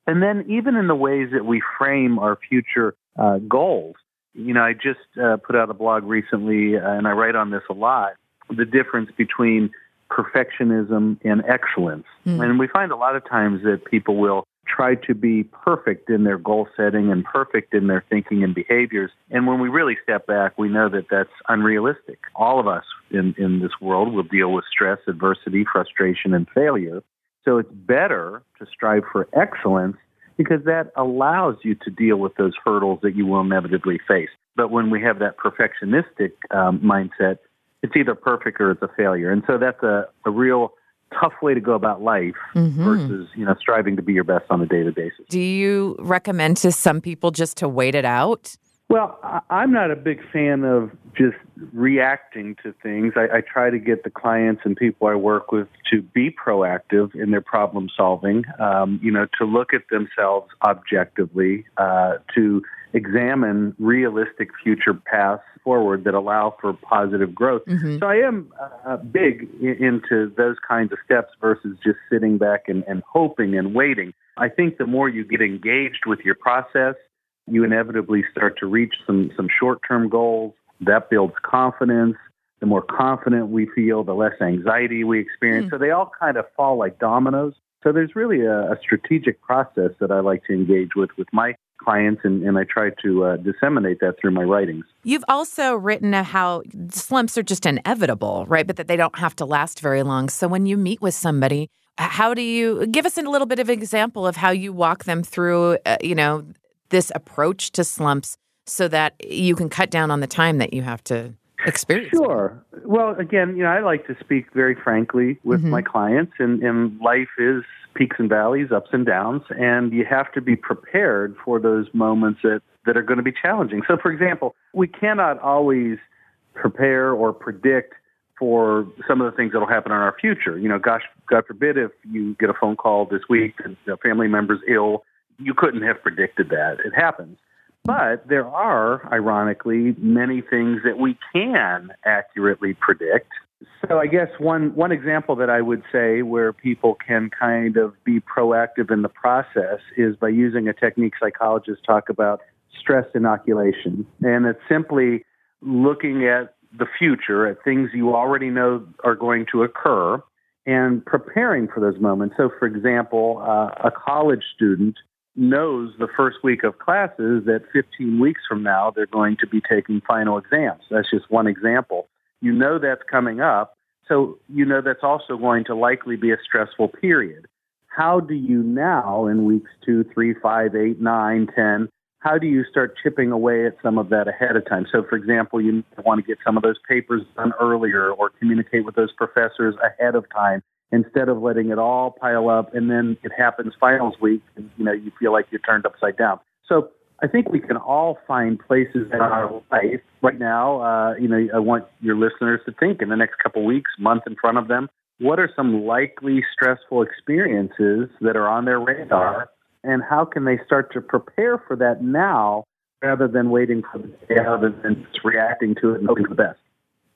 [SPEAKER 10] And then even in the ways that we frame our future uh, goals, you know, I just uh, put out a blog recently, uh, and I write on this a lot the difference between perfectionism and excellence. And we find a lot of times that people will try to be perfect in their goal setting and perfect in their thinking and behaviors. And when we really step back, we know that that's unrealistic. All of us in, in this world will deal with stress, adversity, frustration, and failure. So it's better to strive for excellence because that allows you to deal with those hurdles that you will inevitably face. But when we have that perfectionistic um, mindset, it's either perfect or it's a failure. And so that's a, a real tough way to go about life versus, you know, striving to be your best on a daily basis.
[SPEAKER 1] Do you recommend to some people just to wait it out?
[SPEAKER 10] Well, I- I'm not a big fan of just reacting to things. I, I try to get the clients and people I work with to be proactive in their problem solving, um, you know, to look at themselves objectively, uh, to examine realistic future paths forward that allow for positive growth. Mm-hmm. So I am uh, uh, big i- into those kinds of steps versus just sitting back and, and hoping and waiting. I think the more you get engaged with your process, you inevitably start to reach some some short-term goals. That builds confidence. The more confident we feel, the less anxiety we experience. Mm. So they all kind of fall like dominoes. So there's really a, a strategic process that I like to engage with with my clients, and, and I try to uh, disseminate that through my writings.
[SPEAKER 1] You've also written how slumps are just inevitable, right? But that they don't have to last very long. So when you meet with somebody, how do you give us a little bit of example of how you walk them through, uh, you know, this approach to slumps so that you can cut down on the time that you have to experience?
[SPEAKER 10] Sure. Well, again, you know, I like to speak very frankly with mm-hmm. my clients, and, and life is peaks and valleys, ups and downs, and you have to be prepared for those moments that, that are going to be challenging. So, for example, we cannot always prepare or predict for some of the things that will happen in our future. You know, gosh, God forbid if you get a phone call this week and a family member's ill, you couldn't have predicted that. It happens. But there are, ironically, many things that we can accurately predict. So I guess one, one example that I would say where people can kind of be proactive in the process is by using a technique psychologists talk about stress inoculation. And it's simply looking at the future, at things you already know are going to occur, and preparing for those moments. So, for example, uh, a college student knows the first week of classes that 15 weeks from now they're going to be taking final exams. That's just one example. You know that's coming up, so you know that's also going to likely be a stressful period. How do you now, in weeks two, three, five, eight, nine, ten, how do you start chipping away at some of that ahead of time? So, for example, you want to get some of those papers done earlier or communicate with those professors ahead of time instead of letting it all pile up and then it happens finals week and you know you feel like you're turned upside down. So I think we can all find places in our life right now. Uh, you know, I want your listeners to think in the next couple weeks, month in front of them, what are some likely stressful experiences that are on their radar, and how can they start to prepare for that now rather than waiting for the day out and just reacting to it and hoping for the best.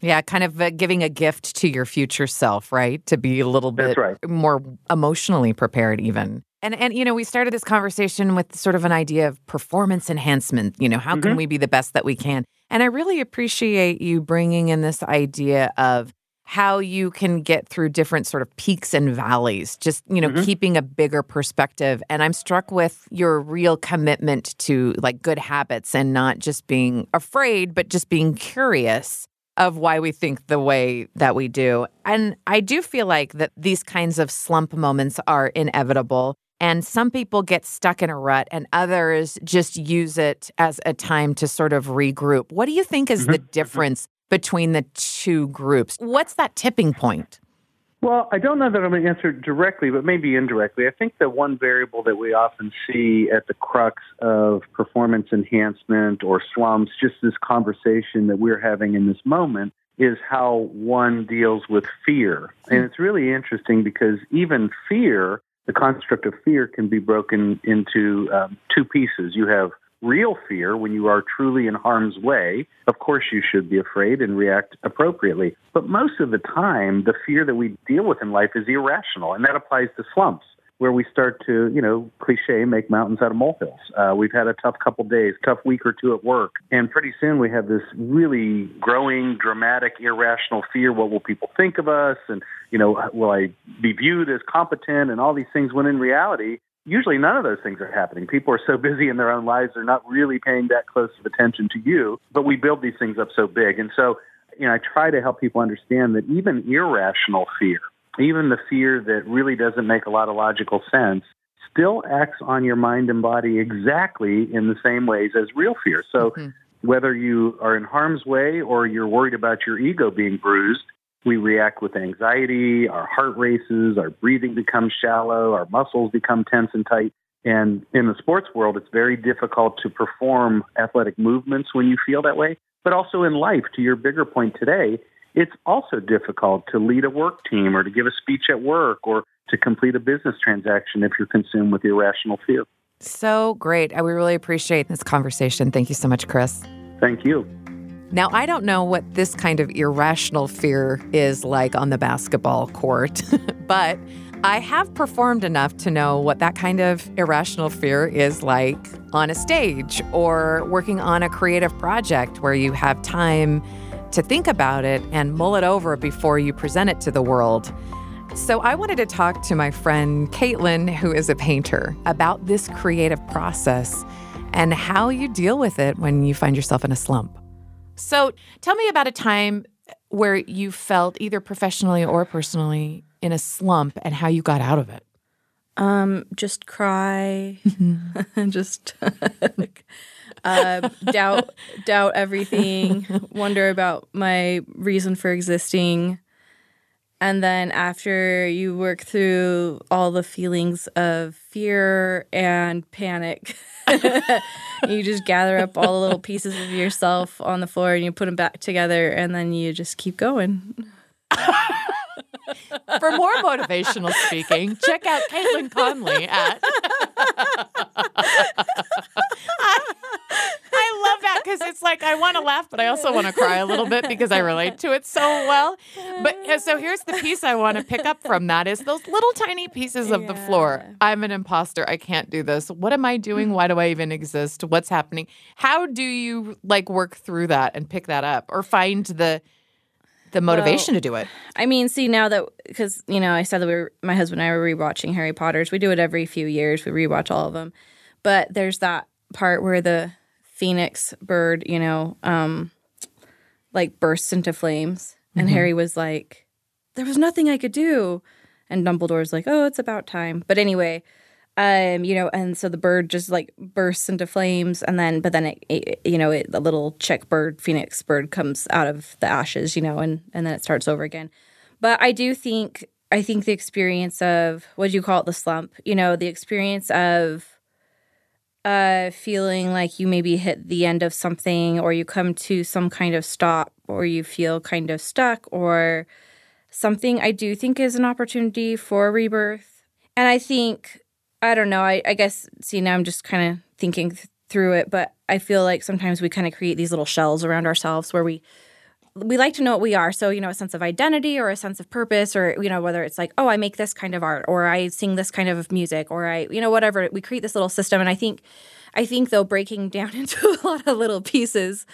[SPEAKER 1] Yeah, kind of uh, giving a gift to your future self, right? To be a little bit
[SPEAKER 10] right.
[SPEAKER 1] more emotionally prepared, even. And and you know, we started this conversation with sort of an idea of performance enhancement. You know, how can
[SPEAKER 10] Mhm.
[SPEAKER 1] we be the best that we can? And I really appreciate you bringing in this idea of how you can get through different sort of peaks and valleys, just, you know,
[SPEAKER 10] Mhm.
[SPEAKER 1] keeping a bigger perspective. And I'm struck with your real commitment to like good habits and not just being afraid, but just being curious of why we think the way that we do. And I do feel like that these kinds of slump moments are inevitable. And some people get stuck in a rut, and others just use it as a time to sort of regroup. What do you think is mm-hmm. the mm-hmm. difference between the two groups? What's that tipping point?
[SPEAKER 10] Well, I don't know that I'm going to answer directly, but maybe indirectly. I think the one variable that we often see at the crux of performance enhancement or slumps, just this conversation that we're having in this moment, is how one deals with fear. And it's really interesting because even fear, the construct of fear, can be broken into um, two pieces. You have real fear when you are truly in harm's way. Of course, you should be afraid and react appropriately. But most of the time, the fear that we deal with in life is irrational, and that applies to slumps. Where we start to, you know, cliche, make mountains out of molehills. Uh, we've had a tough couple days, tough week or two at work, and pretty soon we have this really growing, dramatic, irrational fear. What will people think of us? And you know, will I be viewed as competent? And all these things. When in reality, usually none of those things are happening. People are so busy in their own lives, they're not really paying that close of attention to you. But we build these things up so big. And so, you know, I try to help people understand that even irrational fear, even the fear that really doesn't make a lot of logical sense, still acts on your mind and body exactly in the same ways as real fear. So, mm-hmm. whether you are in harm's way or you're worried about your ego being bruised, we react with anxiety, our heart races, our breathing becomes shallow, our muscles become tense and tight. And in the sports world, it's very difficult to perform athletic movements when you feel that way. But also in life, to your bigger point today, it's also difficult to lead a work team or to give a speech at work or to complete a business transaction if you're consumed with irrational fear.
[SPEAKER 1] So great. I- We really appreciate this conversation. Thank you so much, Chris.
[SPEAKER 10] Thank you.
[SPEAKER 1] Now, I don't know what this kind of irrational fear is like on the basketball court, but I have performed enough to know what that kind of irrational fear is like on a stage or working on a creative project where you have time to think about it and mull it over before you present it to the world. So, I wanted to talk to my friend Caitlin, who is a painter, about this creative process and how you deal with it when you find yourself in a slump. So, tell me about a time where you felt either professionally or personally in a slump and how you got out of it.
[SPEAKER 11] Um, just cry, and just uh, doubt, doubt everything, wonder about my reason for existing, and then after you work through all the feelings of fear and panic, you just gather up all the little pieces of yourself on the floor and you put them back together, and then you just keep going.
[SPEAKER 1] For more motivational speaking, check out Caitlin Connolly at. I love that because it's like I want to laugh, but I also want to cry a little bit because I relate to it so well. But uh, so here's the piece I want to pick up from that is those little tiny pieces of the floor. I'm an imposter. I can't do this. What am I doing? Why do I even exist? What's happening? How do you like work through that and pick that up or find the the motivation
[SPEAKER 11] Well,
[SPEAKER 1] to do it?
[SPEAKER 11] I mean, see now that because you know I said that we were my husband and I were rewatching Harry Potter's. We do it every few years. We rewatch all of them, but there's that part where the phoenix bird, you know, um, like bursts into flames, and
[SPEAKER 12] Mhm.
[SPEAKER 11] Harry was like, "There was nothing I could do," and Dumbledore's like, "Oh, it's about time." But anyway. Um, you know, and so the bird just like bursts into flames, and then, but then it, it you know, it, the little chick bird, phoenix bird, comes out of the ashes, you know, and and then it starts over again. But I do think, I think the experience of what do you call it, the slump, you know, the experience of uh, feeling like you maybe hit the end of something or you come to some kind of stop or you feel kind of stuck or something, I do think is an opportunity for rebirth. And I think, I don't know, I, I guess, see, now I'm just kind of thinking th- through it, but I feel like sometimes we kind of create these little shells around ourselves where we we like to know what we are. So, you know, a sense of identity or a sense of purpose, or, you know, whether it's like, oh, I make this kind of art, or I sing this kind of music, or I, you know, whatever. We create this little system. And I think, I think though, breaking down into a lot of little pieces,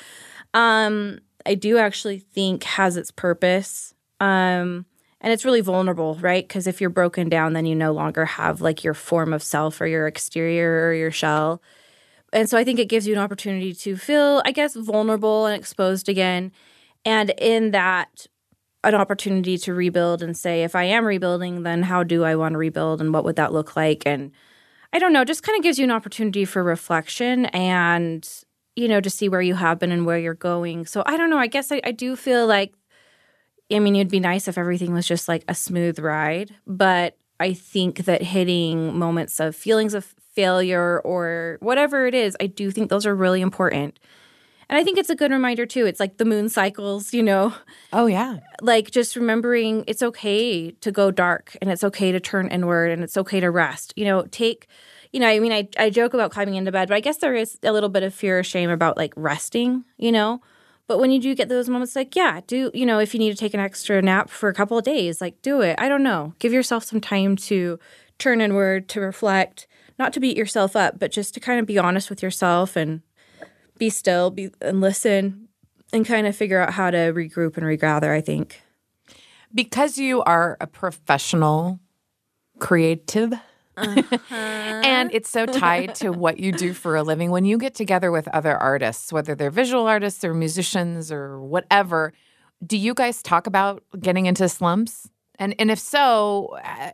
[SPEAKER 11] um, I do actually think has its purpose. Um, and it's really vulnerable, right? Because if you're broken down, then you no longer have like your form of self or your exterior or your shell. And so I think it gives you an opportunity to feel, I guess, vulnerable and exposed again and in that, an opportunity to rebuild and say, if I am rebuilding, then how do I want to rebuild and what would that look like? And I don't know, just kind of gives you an opportunity for reflection and, you know, to see where you have been and where you're going. So I don't know. I guess I, I do feel like, I mean, it'd be nice if everything was just like a smooth ride, but I think that hitting moments of feelings of failure or whatever it is, I do think those are really important. And I think it's a good reminder too. It's like the moon cycles, you know.
[SPEAKER 1] Oh yeah.
[SPEAKER 11] Like just remembering it's okay to go dark and it's okay to turn inward and it's okay to rest. You know, take you know, I mean I I joke about climbing into bed, but I guess there is a little bit of fear or shame about like resting, you know. But when you do get those moments, like, yeah, do, you know, if you need to take an extra nap for a couple of days, like, do it. I don't know. Give yourself some time to turn inward, to reflect, not to beat yourself up, but just to kind of be honest with yourself and be still be, and listen and kind of figure out how to regroup and regather, I think.
[SPEAKER 1] Because you are a professional creative. Uh-huh. and it's so tied to what you do for a living. When you get together with other artists, whether they're visual artists or musicians or whatever, do you guys talk about getting into slumps? And and if so, uh,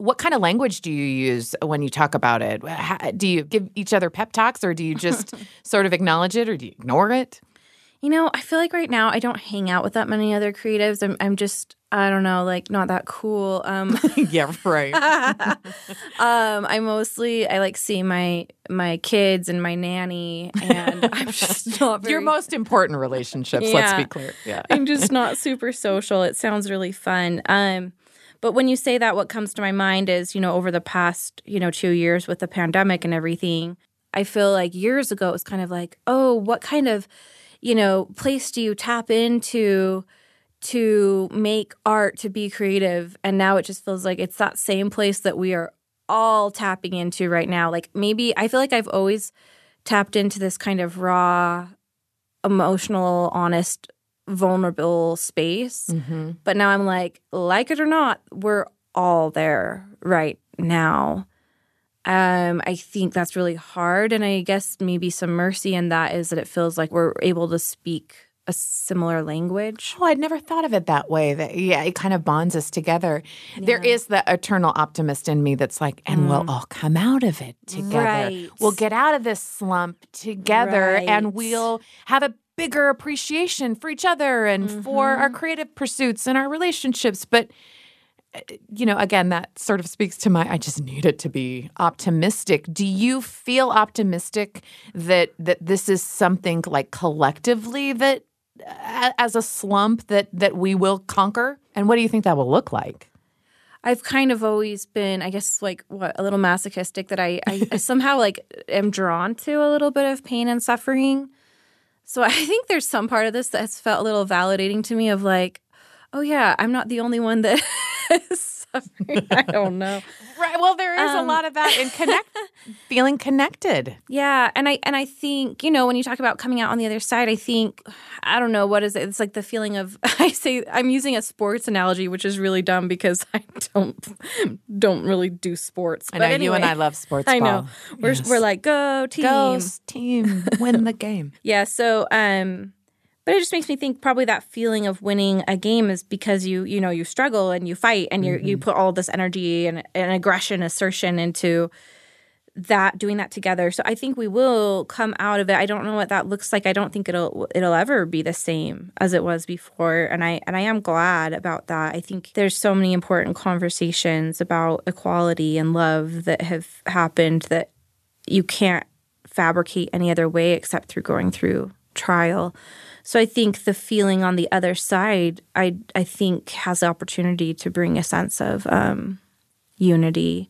[SPEAKER 1] what kind of language do you use when you talk about it? How, do you give each other pep talks or do you just sort of acknowledge it or do you ignore it?
[SPEAKER 11] You know, I feel like right now I don't hang out with that many other creatives. I'm, I'm just, I don't know, like not that cool. Um,
[SPEAKER 1] yeah, right.
[SPEAKER 11] um, I mostly I like see my my kids and my nanny, and I'm just not very,
[SPEAKER 1] your most important relationships. Yeah, let's be clear. Yeah,
[SPEAKER 11] I'm just not super social. It sounds really fun. Um, but when you say that, what comes to my mind is, you know, over the past, you know, two years with the pandemic and everything, I feel like years ago it was kind of like, oh, what kind of, you know, place do you tap into to make art, to be creative? And now it just feels like it's that same place that we are all tapping into right now. Like maybe I feel like I've always tapped into this kind of raw, emotional, honest vulnerable space. Mm-hmm. But now I'm like, like it or not, we're all there right now. Um, I think that's really hard. And I guess maybe some mercy in that is that it feels like we're able to speak a similar language.
[SPEAKER 1] Oh, I'd never thought of it that way. That yeah, it kind of bonds us together. Yeah. There is the eternal optimist in me that's like, and mm. we'll all come out of it together. Right. We'll get out of this slump together right. and we'll have a bigger appreciation for each other and mm-hmm. for our mm-hmm. creative pursuits and our relationships. But, uh, you know, again, that sort of speaks to my I just need it to be optimistic. Do you feel optimistic that that this is something like collectively that as a slump that that we will conquer? And what do you think that will look like?
[SPEAKER 11] I've kind of always been, I guess, like what a little masochistic that I, I somehow like am drawn to a little bit of pain and suffering. So I think there's some part of this that's felt a little validating to me of like, oh yeah, I'm not the only one that suffering. I don't know.
[SPEAKER 1] right. Well, there is um, a lot of that in connect feeling connected.
[SPEAKER 11] Yeah, and I and I think you know when you talk about coming out on the other side, I think I don't know what is it. It's like the feeling of I say I'm using a sports analogy, which is really dumb because I don't don't really do sports.
[SPEAKER 1] I know anyway, you and I love sports. I know
[SPEAKER 11] we're yes. we're like go team,
[SPEAKER 1] go team, win the game.
[SPEAKER 11] yeah. So um but it just makes me think probably that feeling of winning a game is because you you know you struggle and you fight and you mm-hmm. you put all this energy and, and aggression assertion into that doing that together. So i think we will come out of it. I don't know what that looks like. I don't think it'll it'll ever be the same as it was before. And i and i am glad about that. I think there's so many important conversations about equality and love that have happened that you can't fabricate any other way except through going through trial. So I think the feeling on the other side, I I think has the opportunity to bring a sense of um, unity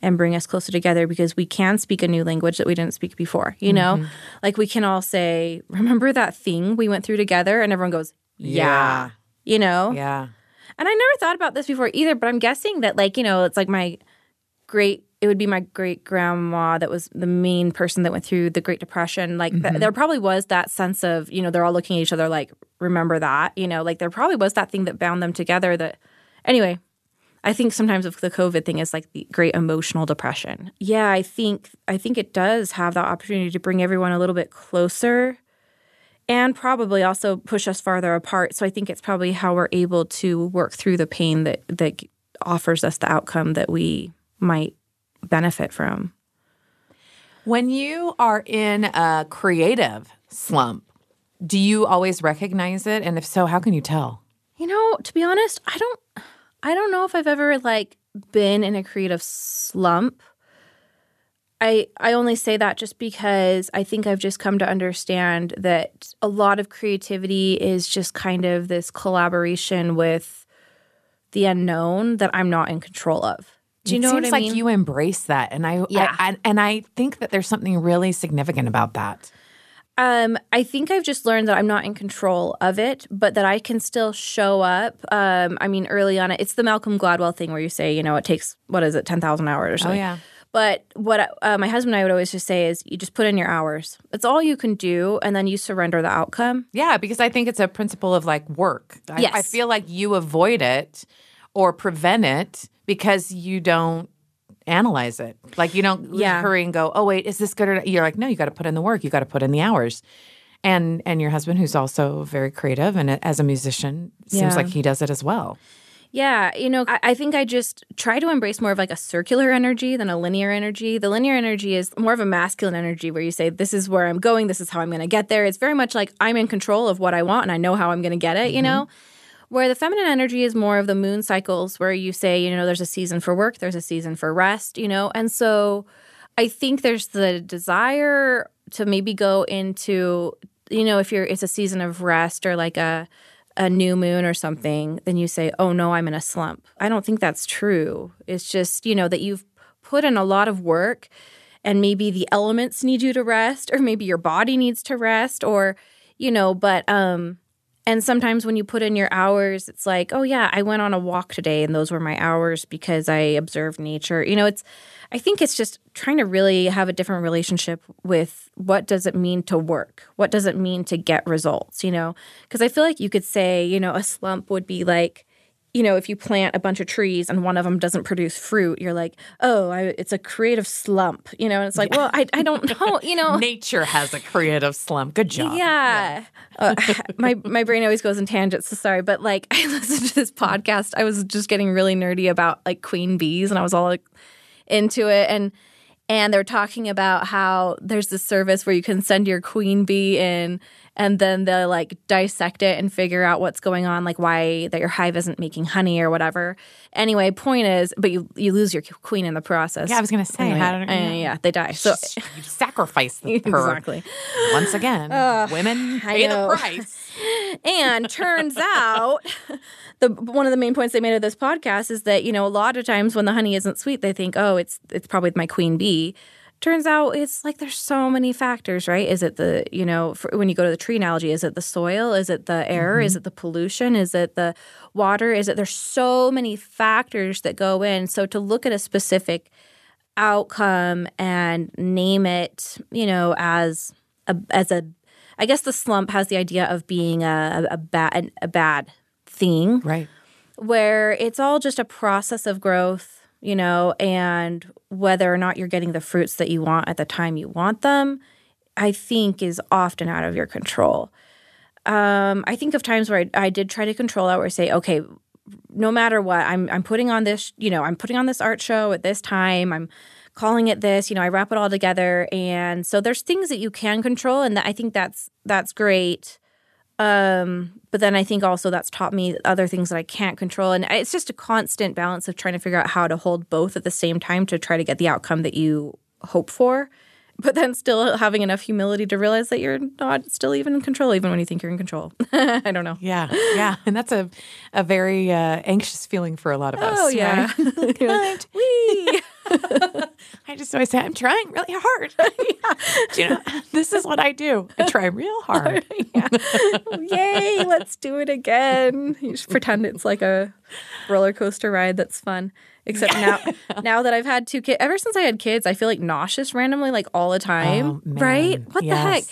[SPEAKER 11] and bring us closer together because we can speak a new language that we didn't speak before. You know,
[SPEAKER 1] Mhm.
[SPEAKER 11] like we can all say, "Remember that thing we went through together?" and everyone goes, "Yeah." You know,
[SPEAKER 1] Yeah.
[SPEAKER 11] and I never thought about this before either, but I'm guessing that, like, you know, it's like my great, it would be my great grandma that was the main person that went through the Great Depression. Like, th-
[SPEAKER 1] Mhm.
[SPEAKER 11] there probably was that sense of, you know, they're all looking at each other like, remember that, you know, like there probably was that thing that bound them together that, anyway. I think sometimes of the COVID thing is like the great emotional depression. Yeah, I think I think it does have that opportunity to bring everyone a little bit closer and probably also push us farther apart. So I think it's probably how we're able to work through the pain that that offers us the outcome that we might benefit from.
[SPEAKER 1] When you are in a creative slump, do you always recognize it? And if so, how can you tell?
[SPEAKER 11] You know, to be honest, I don't I don't know if I've ever like been in a creative slump. I I only say that just because I think I've just come to understand that a lot of creativity is just kind of this collaboration with the unknown that I'm not in control of. Do you
[SPEAKER 1] it
[SPEAKER 11] know
[SPEAKER 1] seems
[SPEAKER 11] what I
[SPEAKER 1] like
[SPEAKER 11] mean?
[SPEAKER 1] you embrace that, and I,
[SPEAKER 11] Yeah.
[SPEAKER 1] I, I and I think that there's something really significant about that.
[SPEAKER 11] Um, I think I've just learned that I'm not in control of it, but that I can still show up. Um, I mean, early on, it's the Malcolm Gladwell thing where you say, you know, it takes what is it, ten thousand hours or something.
[SPEAKER 1] Oh, yeah.
[SPEAKER 11] But what uh, my husband and I would always just say is, you just put in your hours. That's all you can do, and then you surrender the outcome.
[SPEAKER 1] Yeah, because I think it's a principle of like work. I,
[SPEAKER 11] Yes.
[SPEAKER 1] I feel like you avoid it or prevent it because you don't analyze it. Like you don't
[SPEAKER 11] Yeah.
[SPEAKER 1] hurry and go, "Oh wait, is this good or not?" You're like, "No, you got to put in the work. You got to put in the hours." And and your husband, who's also very creative and uh, as a musician, seems
[SPEAKER 11] Yeah.
[SPEAKER 1] like he does it as well.
[SPEAKER 11] Yeah, you know, I, I think I just try to embrace more of like a circular energy than a linear energy. The linear energy is more of a masculine energy where you say, This is where I'm going, this is how I'm going to get there. It's very much like I'm in control of what I want and I know how I'm going to get it, you mm-hmm. know? Where the feminine energy is more of the moon cycles where you say, you know, there's a season for work, there's a season for rest, you know? And so I think there's the desire to maybe go into, you know, if you're it's a season of rest or like a a new moon or something, then you say, "Oh no, I'm in a slump." I don't think that's true. It's just, you know, that you've put in a lot of work and maybe the elements need you to rest or maybe your body needs to rest or you know, but um and sometimes when you put in your hours, it's like, oh yeah, I went on a walk today and those were my hours because I observed nature. You know, it's I think it's just trying to really have a different relationship with what does it mean to work? What does it mean to get results, you know? Because I feel like you could say, you know, a slump would be like you know, if you plant a bunch of trees and one of them doesn't produce fruit, you're like, oh, I, it's a creative slump, you know? And it's like, well, I, I don't know, you know?
[SPEAKER 1] Nature has a creative slump. Good job.
[SPEAKER 11] Yeah. Uh, my my brain always goes in tangents, so sorry. But like I listened to this podcast. I was just getting really nerdy about like queen bees and I was all like into it and and they're talking about how there's this service where you can send your queen bee in and then they'll like dissect it and figure out what's going on like why that your hive isn't making honey or whatever. Anyway point is but you you lose your queen in the process.
[SPEAKER 1] Yeah, I was gonna say,
[SPEAKER 11] Anyway,
[SPEAKER 1] how did-
[SPEAKER 11] uh, yeah they die. So
[SPEAKER 1] you sacrifice her.
[SPEAKER 11] exactly.
[SPEAKER 1] Once again,
[SPEAKER 11] Ugh,
[SPEAKER 1] women pay the price.
[SPEAKER 11] and turns out the one of the main points they made of this podcast is that you know a lot of times when the honey isn't sweet they think oh it's it's probably my queen bee turns out it's like there's so many factors right? Is it the you know for, when you go to the tree analogy is it the soil? Is it the air? Is mm-hmm. it the pollution? Is it the water? Is it there's so many factors that go in. So to look at a specific outcome and name it you know as a as a I guess the slump has the idea of being a, a, a bad a bad thing,
[SPEAKER 1] right?
[SPEAKER 11] Where it's all just a process of growth, you know, and whether or not you're getting the fruits that you want at the time you want them, I think is often out of your control. Um, I think of times where I, I did try to control that, where I say, okay, no matter what, I'm I'm putting on this, you know, I'm putting on this art show at this time. I'm calling it this, you know, I wrap it all together. And so there's things that you can control and that I think that's that's great. Um, but then I think also that's taught me other things that I can't control. And it's just a constant balance of trying to figure out how to hold both at the same time to try to get the outcome that you hope for. but then still having enough humility to realize that you're not still even in control, even when you think you're in control. I don't know.
[SPEAKER 1] Yeah, yeah, and that's a a very uh, anxious feeling for a lot of us.
[SPEAKER 11] Oh yeah.
[SPEAKER 1] right?
[SPEAKER 11] Wee.
[SPEAKER 1] I just always say I'm trying really hard. Do you know, this is what I do. I try real hard.
[SPEAKER 11] Yay, let's do it again. You should pretend it's like a roller coaster ride that's fun. Except now now that I've had two kids ever since I had kids, I feel like nauseous randomly, like all the oh, time.
[SPEAKER 1] Oh,
[SPEAKER 11] right? What the heck?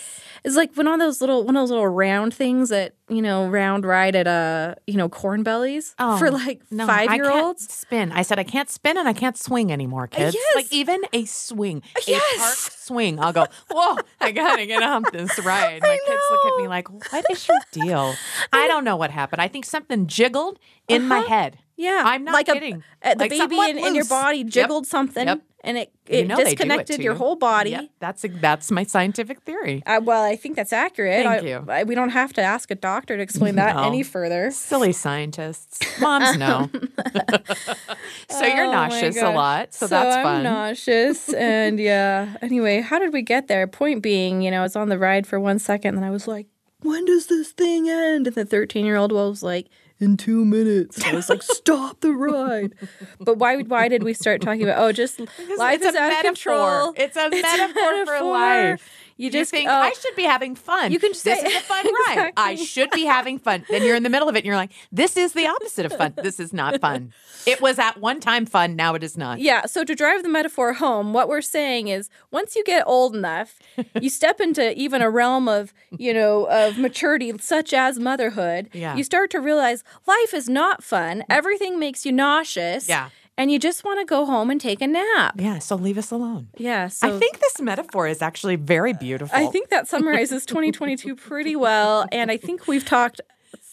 [SPEAKER 1] Yes.
[SPEAKER 11] It's like one of those little one of those little round things that, you know, round ride at uh, you know, Cornbelly's for like
[SPEAKER 1] Oh, No,
[SPEAKER 11] five year olds.
[SPEAKER 1] spin. I said I can't spin and I can't swing anymore, kids.
[SPEAKER 11] Yes.
[SPEAKER 1] Like even a swing, a park swing. I'll go. Whoa! I gotta get off this ride. My kids look at me like, "What is your deal?" I don't know what happened. I think something jiggled in my head.
[SPEAKER 11] Yeah,
[SPEAKER 1] I'm not
[SPEAKER 11] like
[SPEAKER 1] kidding.
[SPEAKER 11] A, uh, the
[SPEAKER 1] Like
[SPEAKER 11] baby in, in your body
[SPEAKER 1] Yep.
[SPEAKER 11] jiggled something,
[SPEAKER 1] Yep.
[SPEAKER 11] And it
[SPEAKER 1] You
[SPEAKER 11] it
[SPEAKER 1] know they do it
[SPEAKER 11] disconnected your
[SPEAKER 1] you.
[SPEAKER 11] whole body.
[SPEAKER 1] Yep, that's that's my scientific theory.
[SPEAKER 11] Uh, well, I think that's accurate.
[SPEAKER 1] Thank
[SPEAKER 11] I-
[SPEAKER 1] you.
[SPEAKER 11] I- we don't have to ask a doctor to explain that any further.
[SPEAKER 1] Silly scientists. Moms know. so you're
[SPEAKER 11] Oh
[SPEAKER 1] nauseous a lot. So, that's
[SPEAKER 11] I'm
[SPEAKER 1] fun.
[SPEAKER 11] nauseous, and yeah. Anyway, how did we get there? Point being, you know, I was on the ride for one second, and I was like, "When does this thing end?" And the 13 year old was like, "In two minutes." I was like, "Stop the ride!" But why? Why did we start talking about? Oh, just life is out
[SPEAKER 1] metaphor.
[SPEAKER 11] of control.
[SPEAKER 1] It's a metaphor for life.
[SPEAKER 11] You
[SPEAKER 1] You
[SPEAKER 11] just
[SPEAKER 1] think
[SPEAKER 11] oh,
[SPEAKER 1] I should be having fun.
[SPEAKER 11] You can just
[SPEAKER 1] this
[SPEAKER 11] say-
[SPEAKER 1] is a fun ride. I should be having fun. Then you're in the middle of it and you're like, this is the opposite of fun. This is not fun. It was at one time fun. Now it is not.
[SPEAKER 11] Yeah, so to drive the metaphor home, what we're saying is once you get old enough, you step into even a realm of, you know, of maturity such as motherhood.
[SPEAKER 1] Yeah.
[SPEAKER 11] You start to realize life is not fun. Everything makes you nauseous.
[SPEAKER 1] Yeah.
[SPEAKER 11] And you just want to go home and take a nap.
[SPEAKER 1] Yeah. So leave us alone.
[SPEAKER 11] Yeah. So
[SPEAKER 1] I think this metaphor is actually very beautiful.
[SPEAKER 11] I think that summarizes 2022 pretty well. And I think we've talked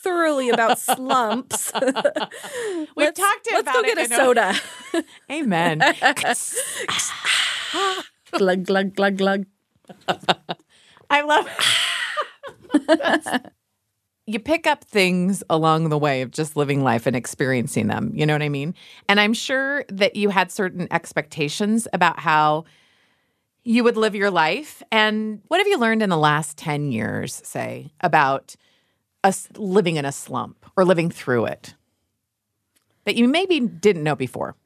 [SPEAKER 11] thoroughly about slumps.
[SPEAKER 1] we've
[SPEAKER 11] Let's-
[SPEAKER 1] talked
[SPEAKER 11] let's
[SPEAKER 1] about
[SPEAKER 11] go
[SPEAKER 1] it
[SPEAKER 11] get a soda.
[SPEAKER 1] Amen.
[SPEAKER 11] glug, glug, glug, glug.
[SPEAKER 1] I love you pick up things along the way of just living life and experiencing them. You know what I mean? And I'm sure that you had certain expectations about how you would live your life. And what have you learned in the last 10 years, say, about us living in a slump or living through it that you maybe didn't know before?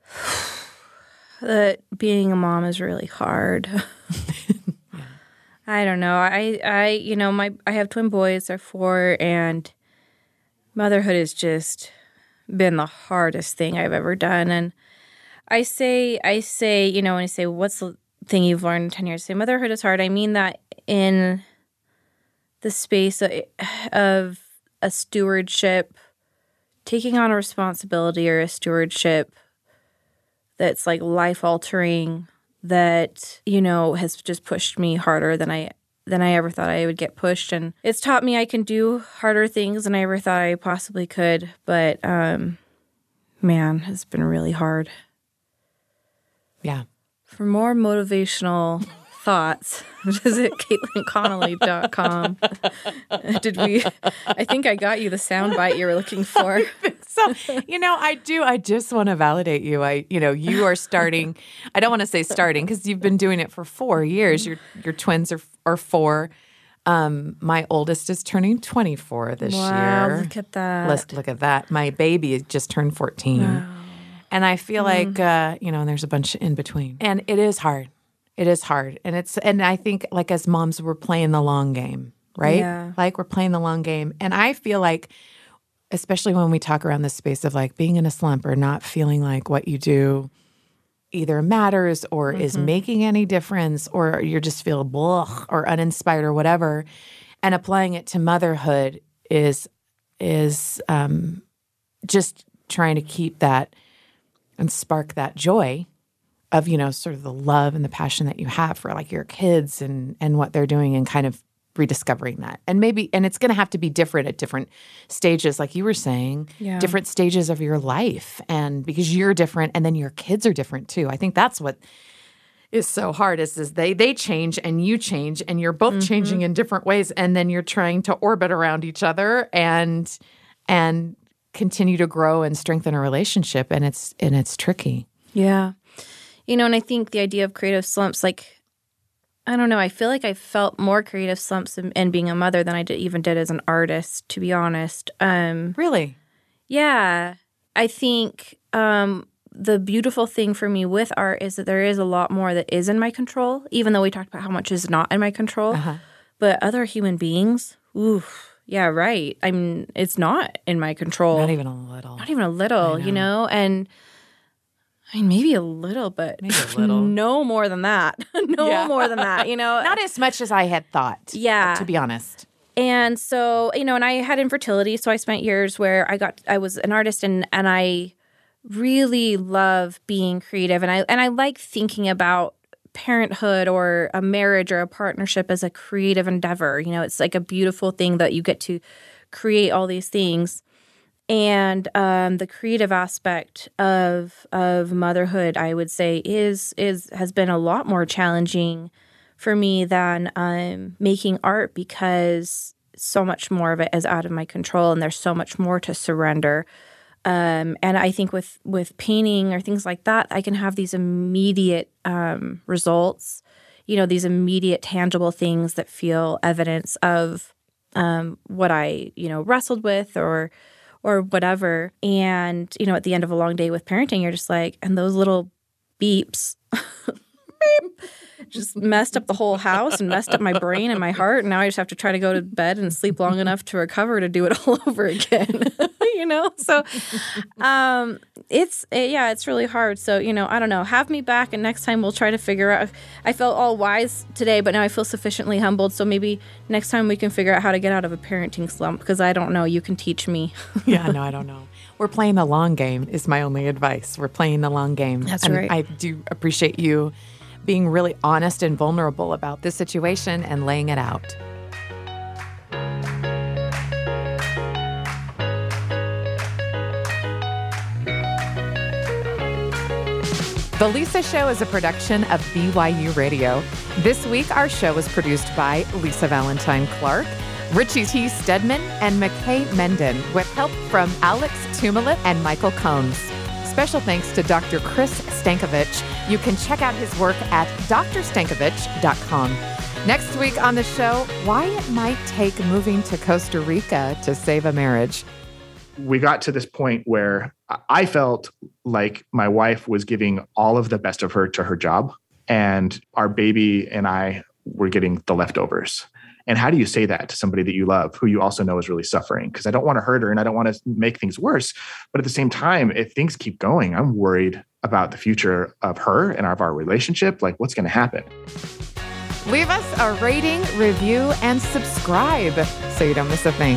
[SPEAKER 11] that being a mom is really hard. I don't know. I I you know, my I have twin boys, they're 4 and motherhood has just been the hardest thing I've ever done and I say I say, you know, when I say what's the thing you've learned in 10 years, I say motherhood is hard. I mean that in the space of a stewardship, taking on a responsibility or a stewardship that's like life altering that you know has just pushed me harder than I than I ever thought I would get pushed. And it's taught me I can do harder things than I ever thought I possibly could. But um man it's been really hard.
[SPEAKER 1] Yeah.
[SPEAKER 11] for more motivational thoughts. Visit caitlinconnolly.com did we I think I got you the soundbite you were looking for.
[SPEAKER 1] so. You know i do i just want to validate you. I you know you are starting i don't want to say starting because you've been doing it for four years. Your your twins are are four. Um my oldest is turning 24 this
[SPEAKER 11] wow
[SPEAKER 1] year.
[SPEAKER 11] look at that.
[SPEAKER 1] Let's look at that. My baby just turned 14 and i feel like uh you know and there's a bunch in between. And it is hard it is hard. And it's and i think like as moms we're playing the long game right?
[SPEAKER 11] Yeah.
[SPEAKER 1] like we're playing the long game. And i feel like especially when we talk around this space of like being in a slump or not feeling like what you do either matters or is making any difference or you just feel blah or uninspired or whatever. And applying it to motherhood is is um, just trying to keep that and spark that joy of you know sort of the love and the passion that you have for like your kids and and what they're doing and kind of rediscovering that. And maybe and it's going to have to be different at different stages like you were saying
[SPEAKER 11] Yeah.
[SPEAKER 1] different stages of your life. And because you're different and then your kids are different too. I think that's what is so hard is, is they they change and you change and you're both changing mm-hmm. in different ways. And then you're trying to orbit around each other and and continue to grow and strengthen a relationship. And it's and it's tricky.
[SPEAKER 11] Yeah. You know, and I think the idea of creative slumps, like I don't know. I feel like I felt more creative slumps in, in being a mother than I did, even did as an artist, to be honest. Um,
[SPEAKER 1] really?
[SPEAKER 11] Yeah. I think um, the beautiful thing for me with art is that there is a lot more that is in my control, even though we talked about how much is not in my control.
[SPEAKER 1] Uh-huh.
[SPEAKER 11] But other human beings, oof, yeah, right. I mean, it's not in my control.
[SPEAKER 1] Not even a little.
[SPEAKER 11] Not even a little, you know? And I mean, maybe a little, but
[SPEAKER 1] maybe a little.
[SPEAKER 11] no more than that. no
[SPEAKER 1] Yeah.
[SPEAKER 11] more than that, you know?
[SPEAKER 1] Not as much as I had thought.
[SPEAKER 11] Uh, yeah.
[SPEAKER 1] To be honest.
[SPEAKER 11] And so, you know, and I had infertility, so I spent years where I got I was an artist and and I really love being creative and I and I like thinking about parenthood or a marriage or a partnership as a creative endeavor. You know, it's like a beautiful thing that you get to create all these things. And um, the creative aspect of of motherhood, I would say, is is has been a lot more challenging for me than um, making art because so much more of it is out of my control, and there's so much more to surrender. Um, and I think with with painting or things like that, I can have these immediate um, results. You know, these immediate tangible things that feel evidence of um, what I you know wrestled with or or whatever. And you know, at the end of a long day with parenting, you're just like, and those little beeps. beep just messed up the whole house and messed up my brain and my heart. And now I just have to try to go to bed and sleep long enough to recover to do it all over again. you know, so um, it's eh, yeah, it's really hard. So you know, I don't know. Have me back, and next time we'll try to figure out. I felt all wise today, but now I feel sufficiently humbled. So maybe next time we can figure out how to get out of a parenting slump because I don't know. You can teach me.
[SPEAKER 1] yeah, no, I don't know. We're playing the long game, is my only advice. We're playing the long game.
[SPEAKER 11] That's
[SPEAKER 1] and
[SPEAKER 11] right.
[SPEAKER 1] I do appreciate you being really honest and vulnerable about this situation and laying it out. The Lisa Show is a production of BYU Radio. This week, our show was produced by Lisa Valentine Clark, Richie T. Stedman, and McKay Menden, with help from Alex Tumalit and Michael Combs. Special thanks to Dr. Chris Stankovich. You can check out his work at drstankovich.com. Next week on the show, why it might take moving to Costa Rica to save a marriage.
[SPEAKER 12] we got to this point where I felt like my wife was giving all of the best of her to her job, and our baby and I were getting the leftovers. And how do you say that to somebody that you love, who you also know is really suffering? Because I don't want to hurt her and I don't want to make things worse. But at the same time, if things keep going, I'm worried about the future of her and of our relationship. Like, what's going to happen?
[SPEAKER 1] Leave us a rating, review, and subscribe so you don't miss a thing.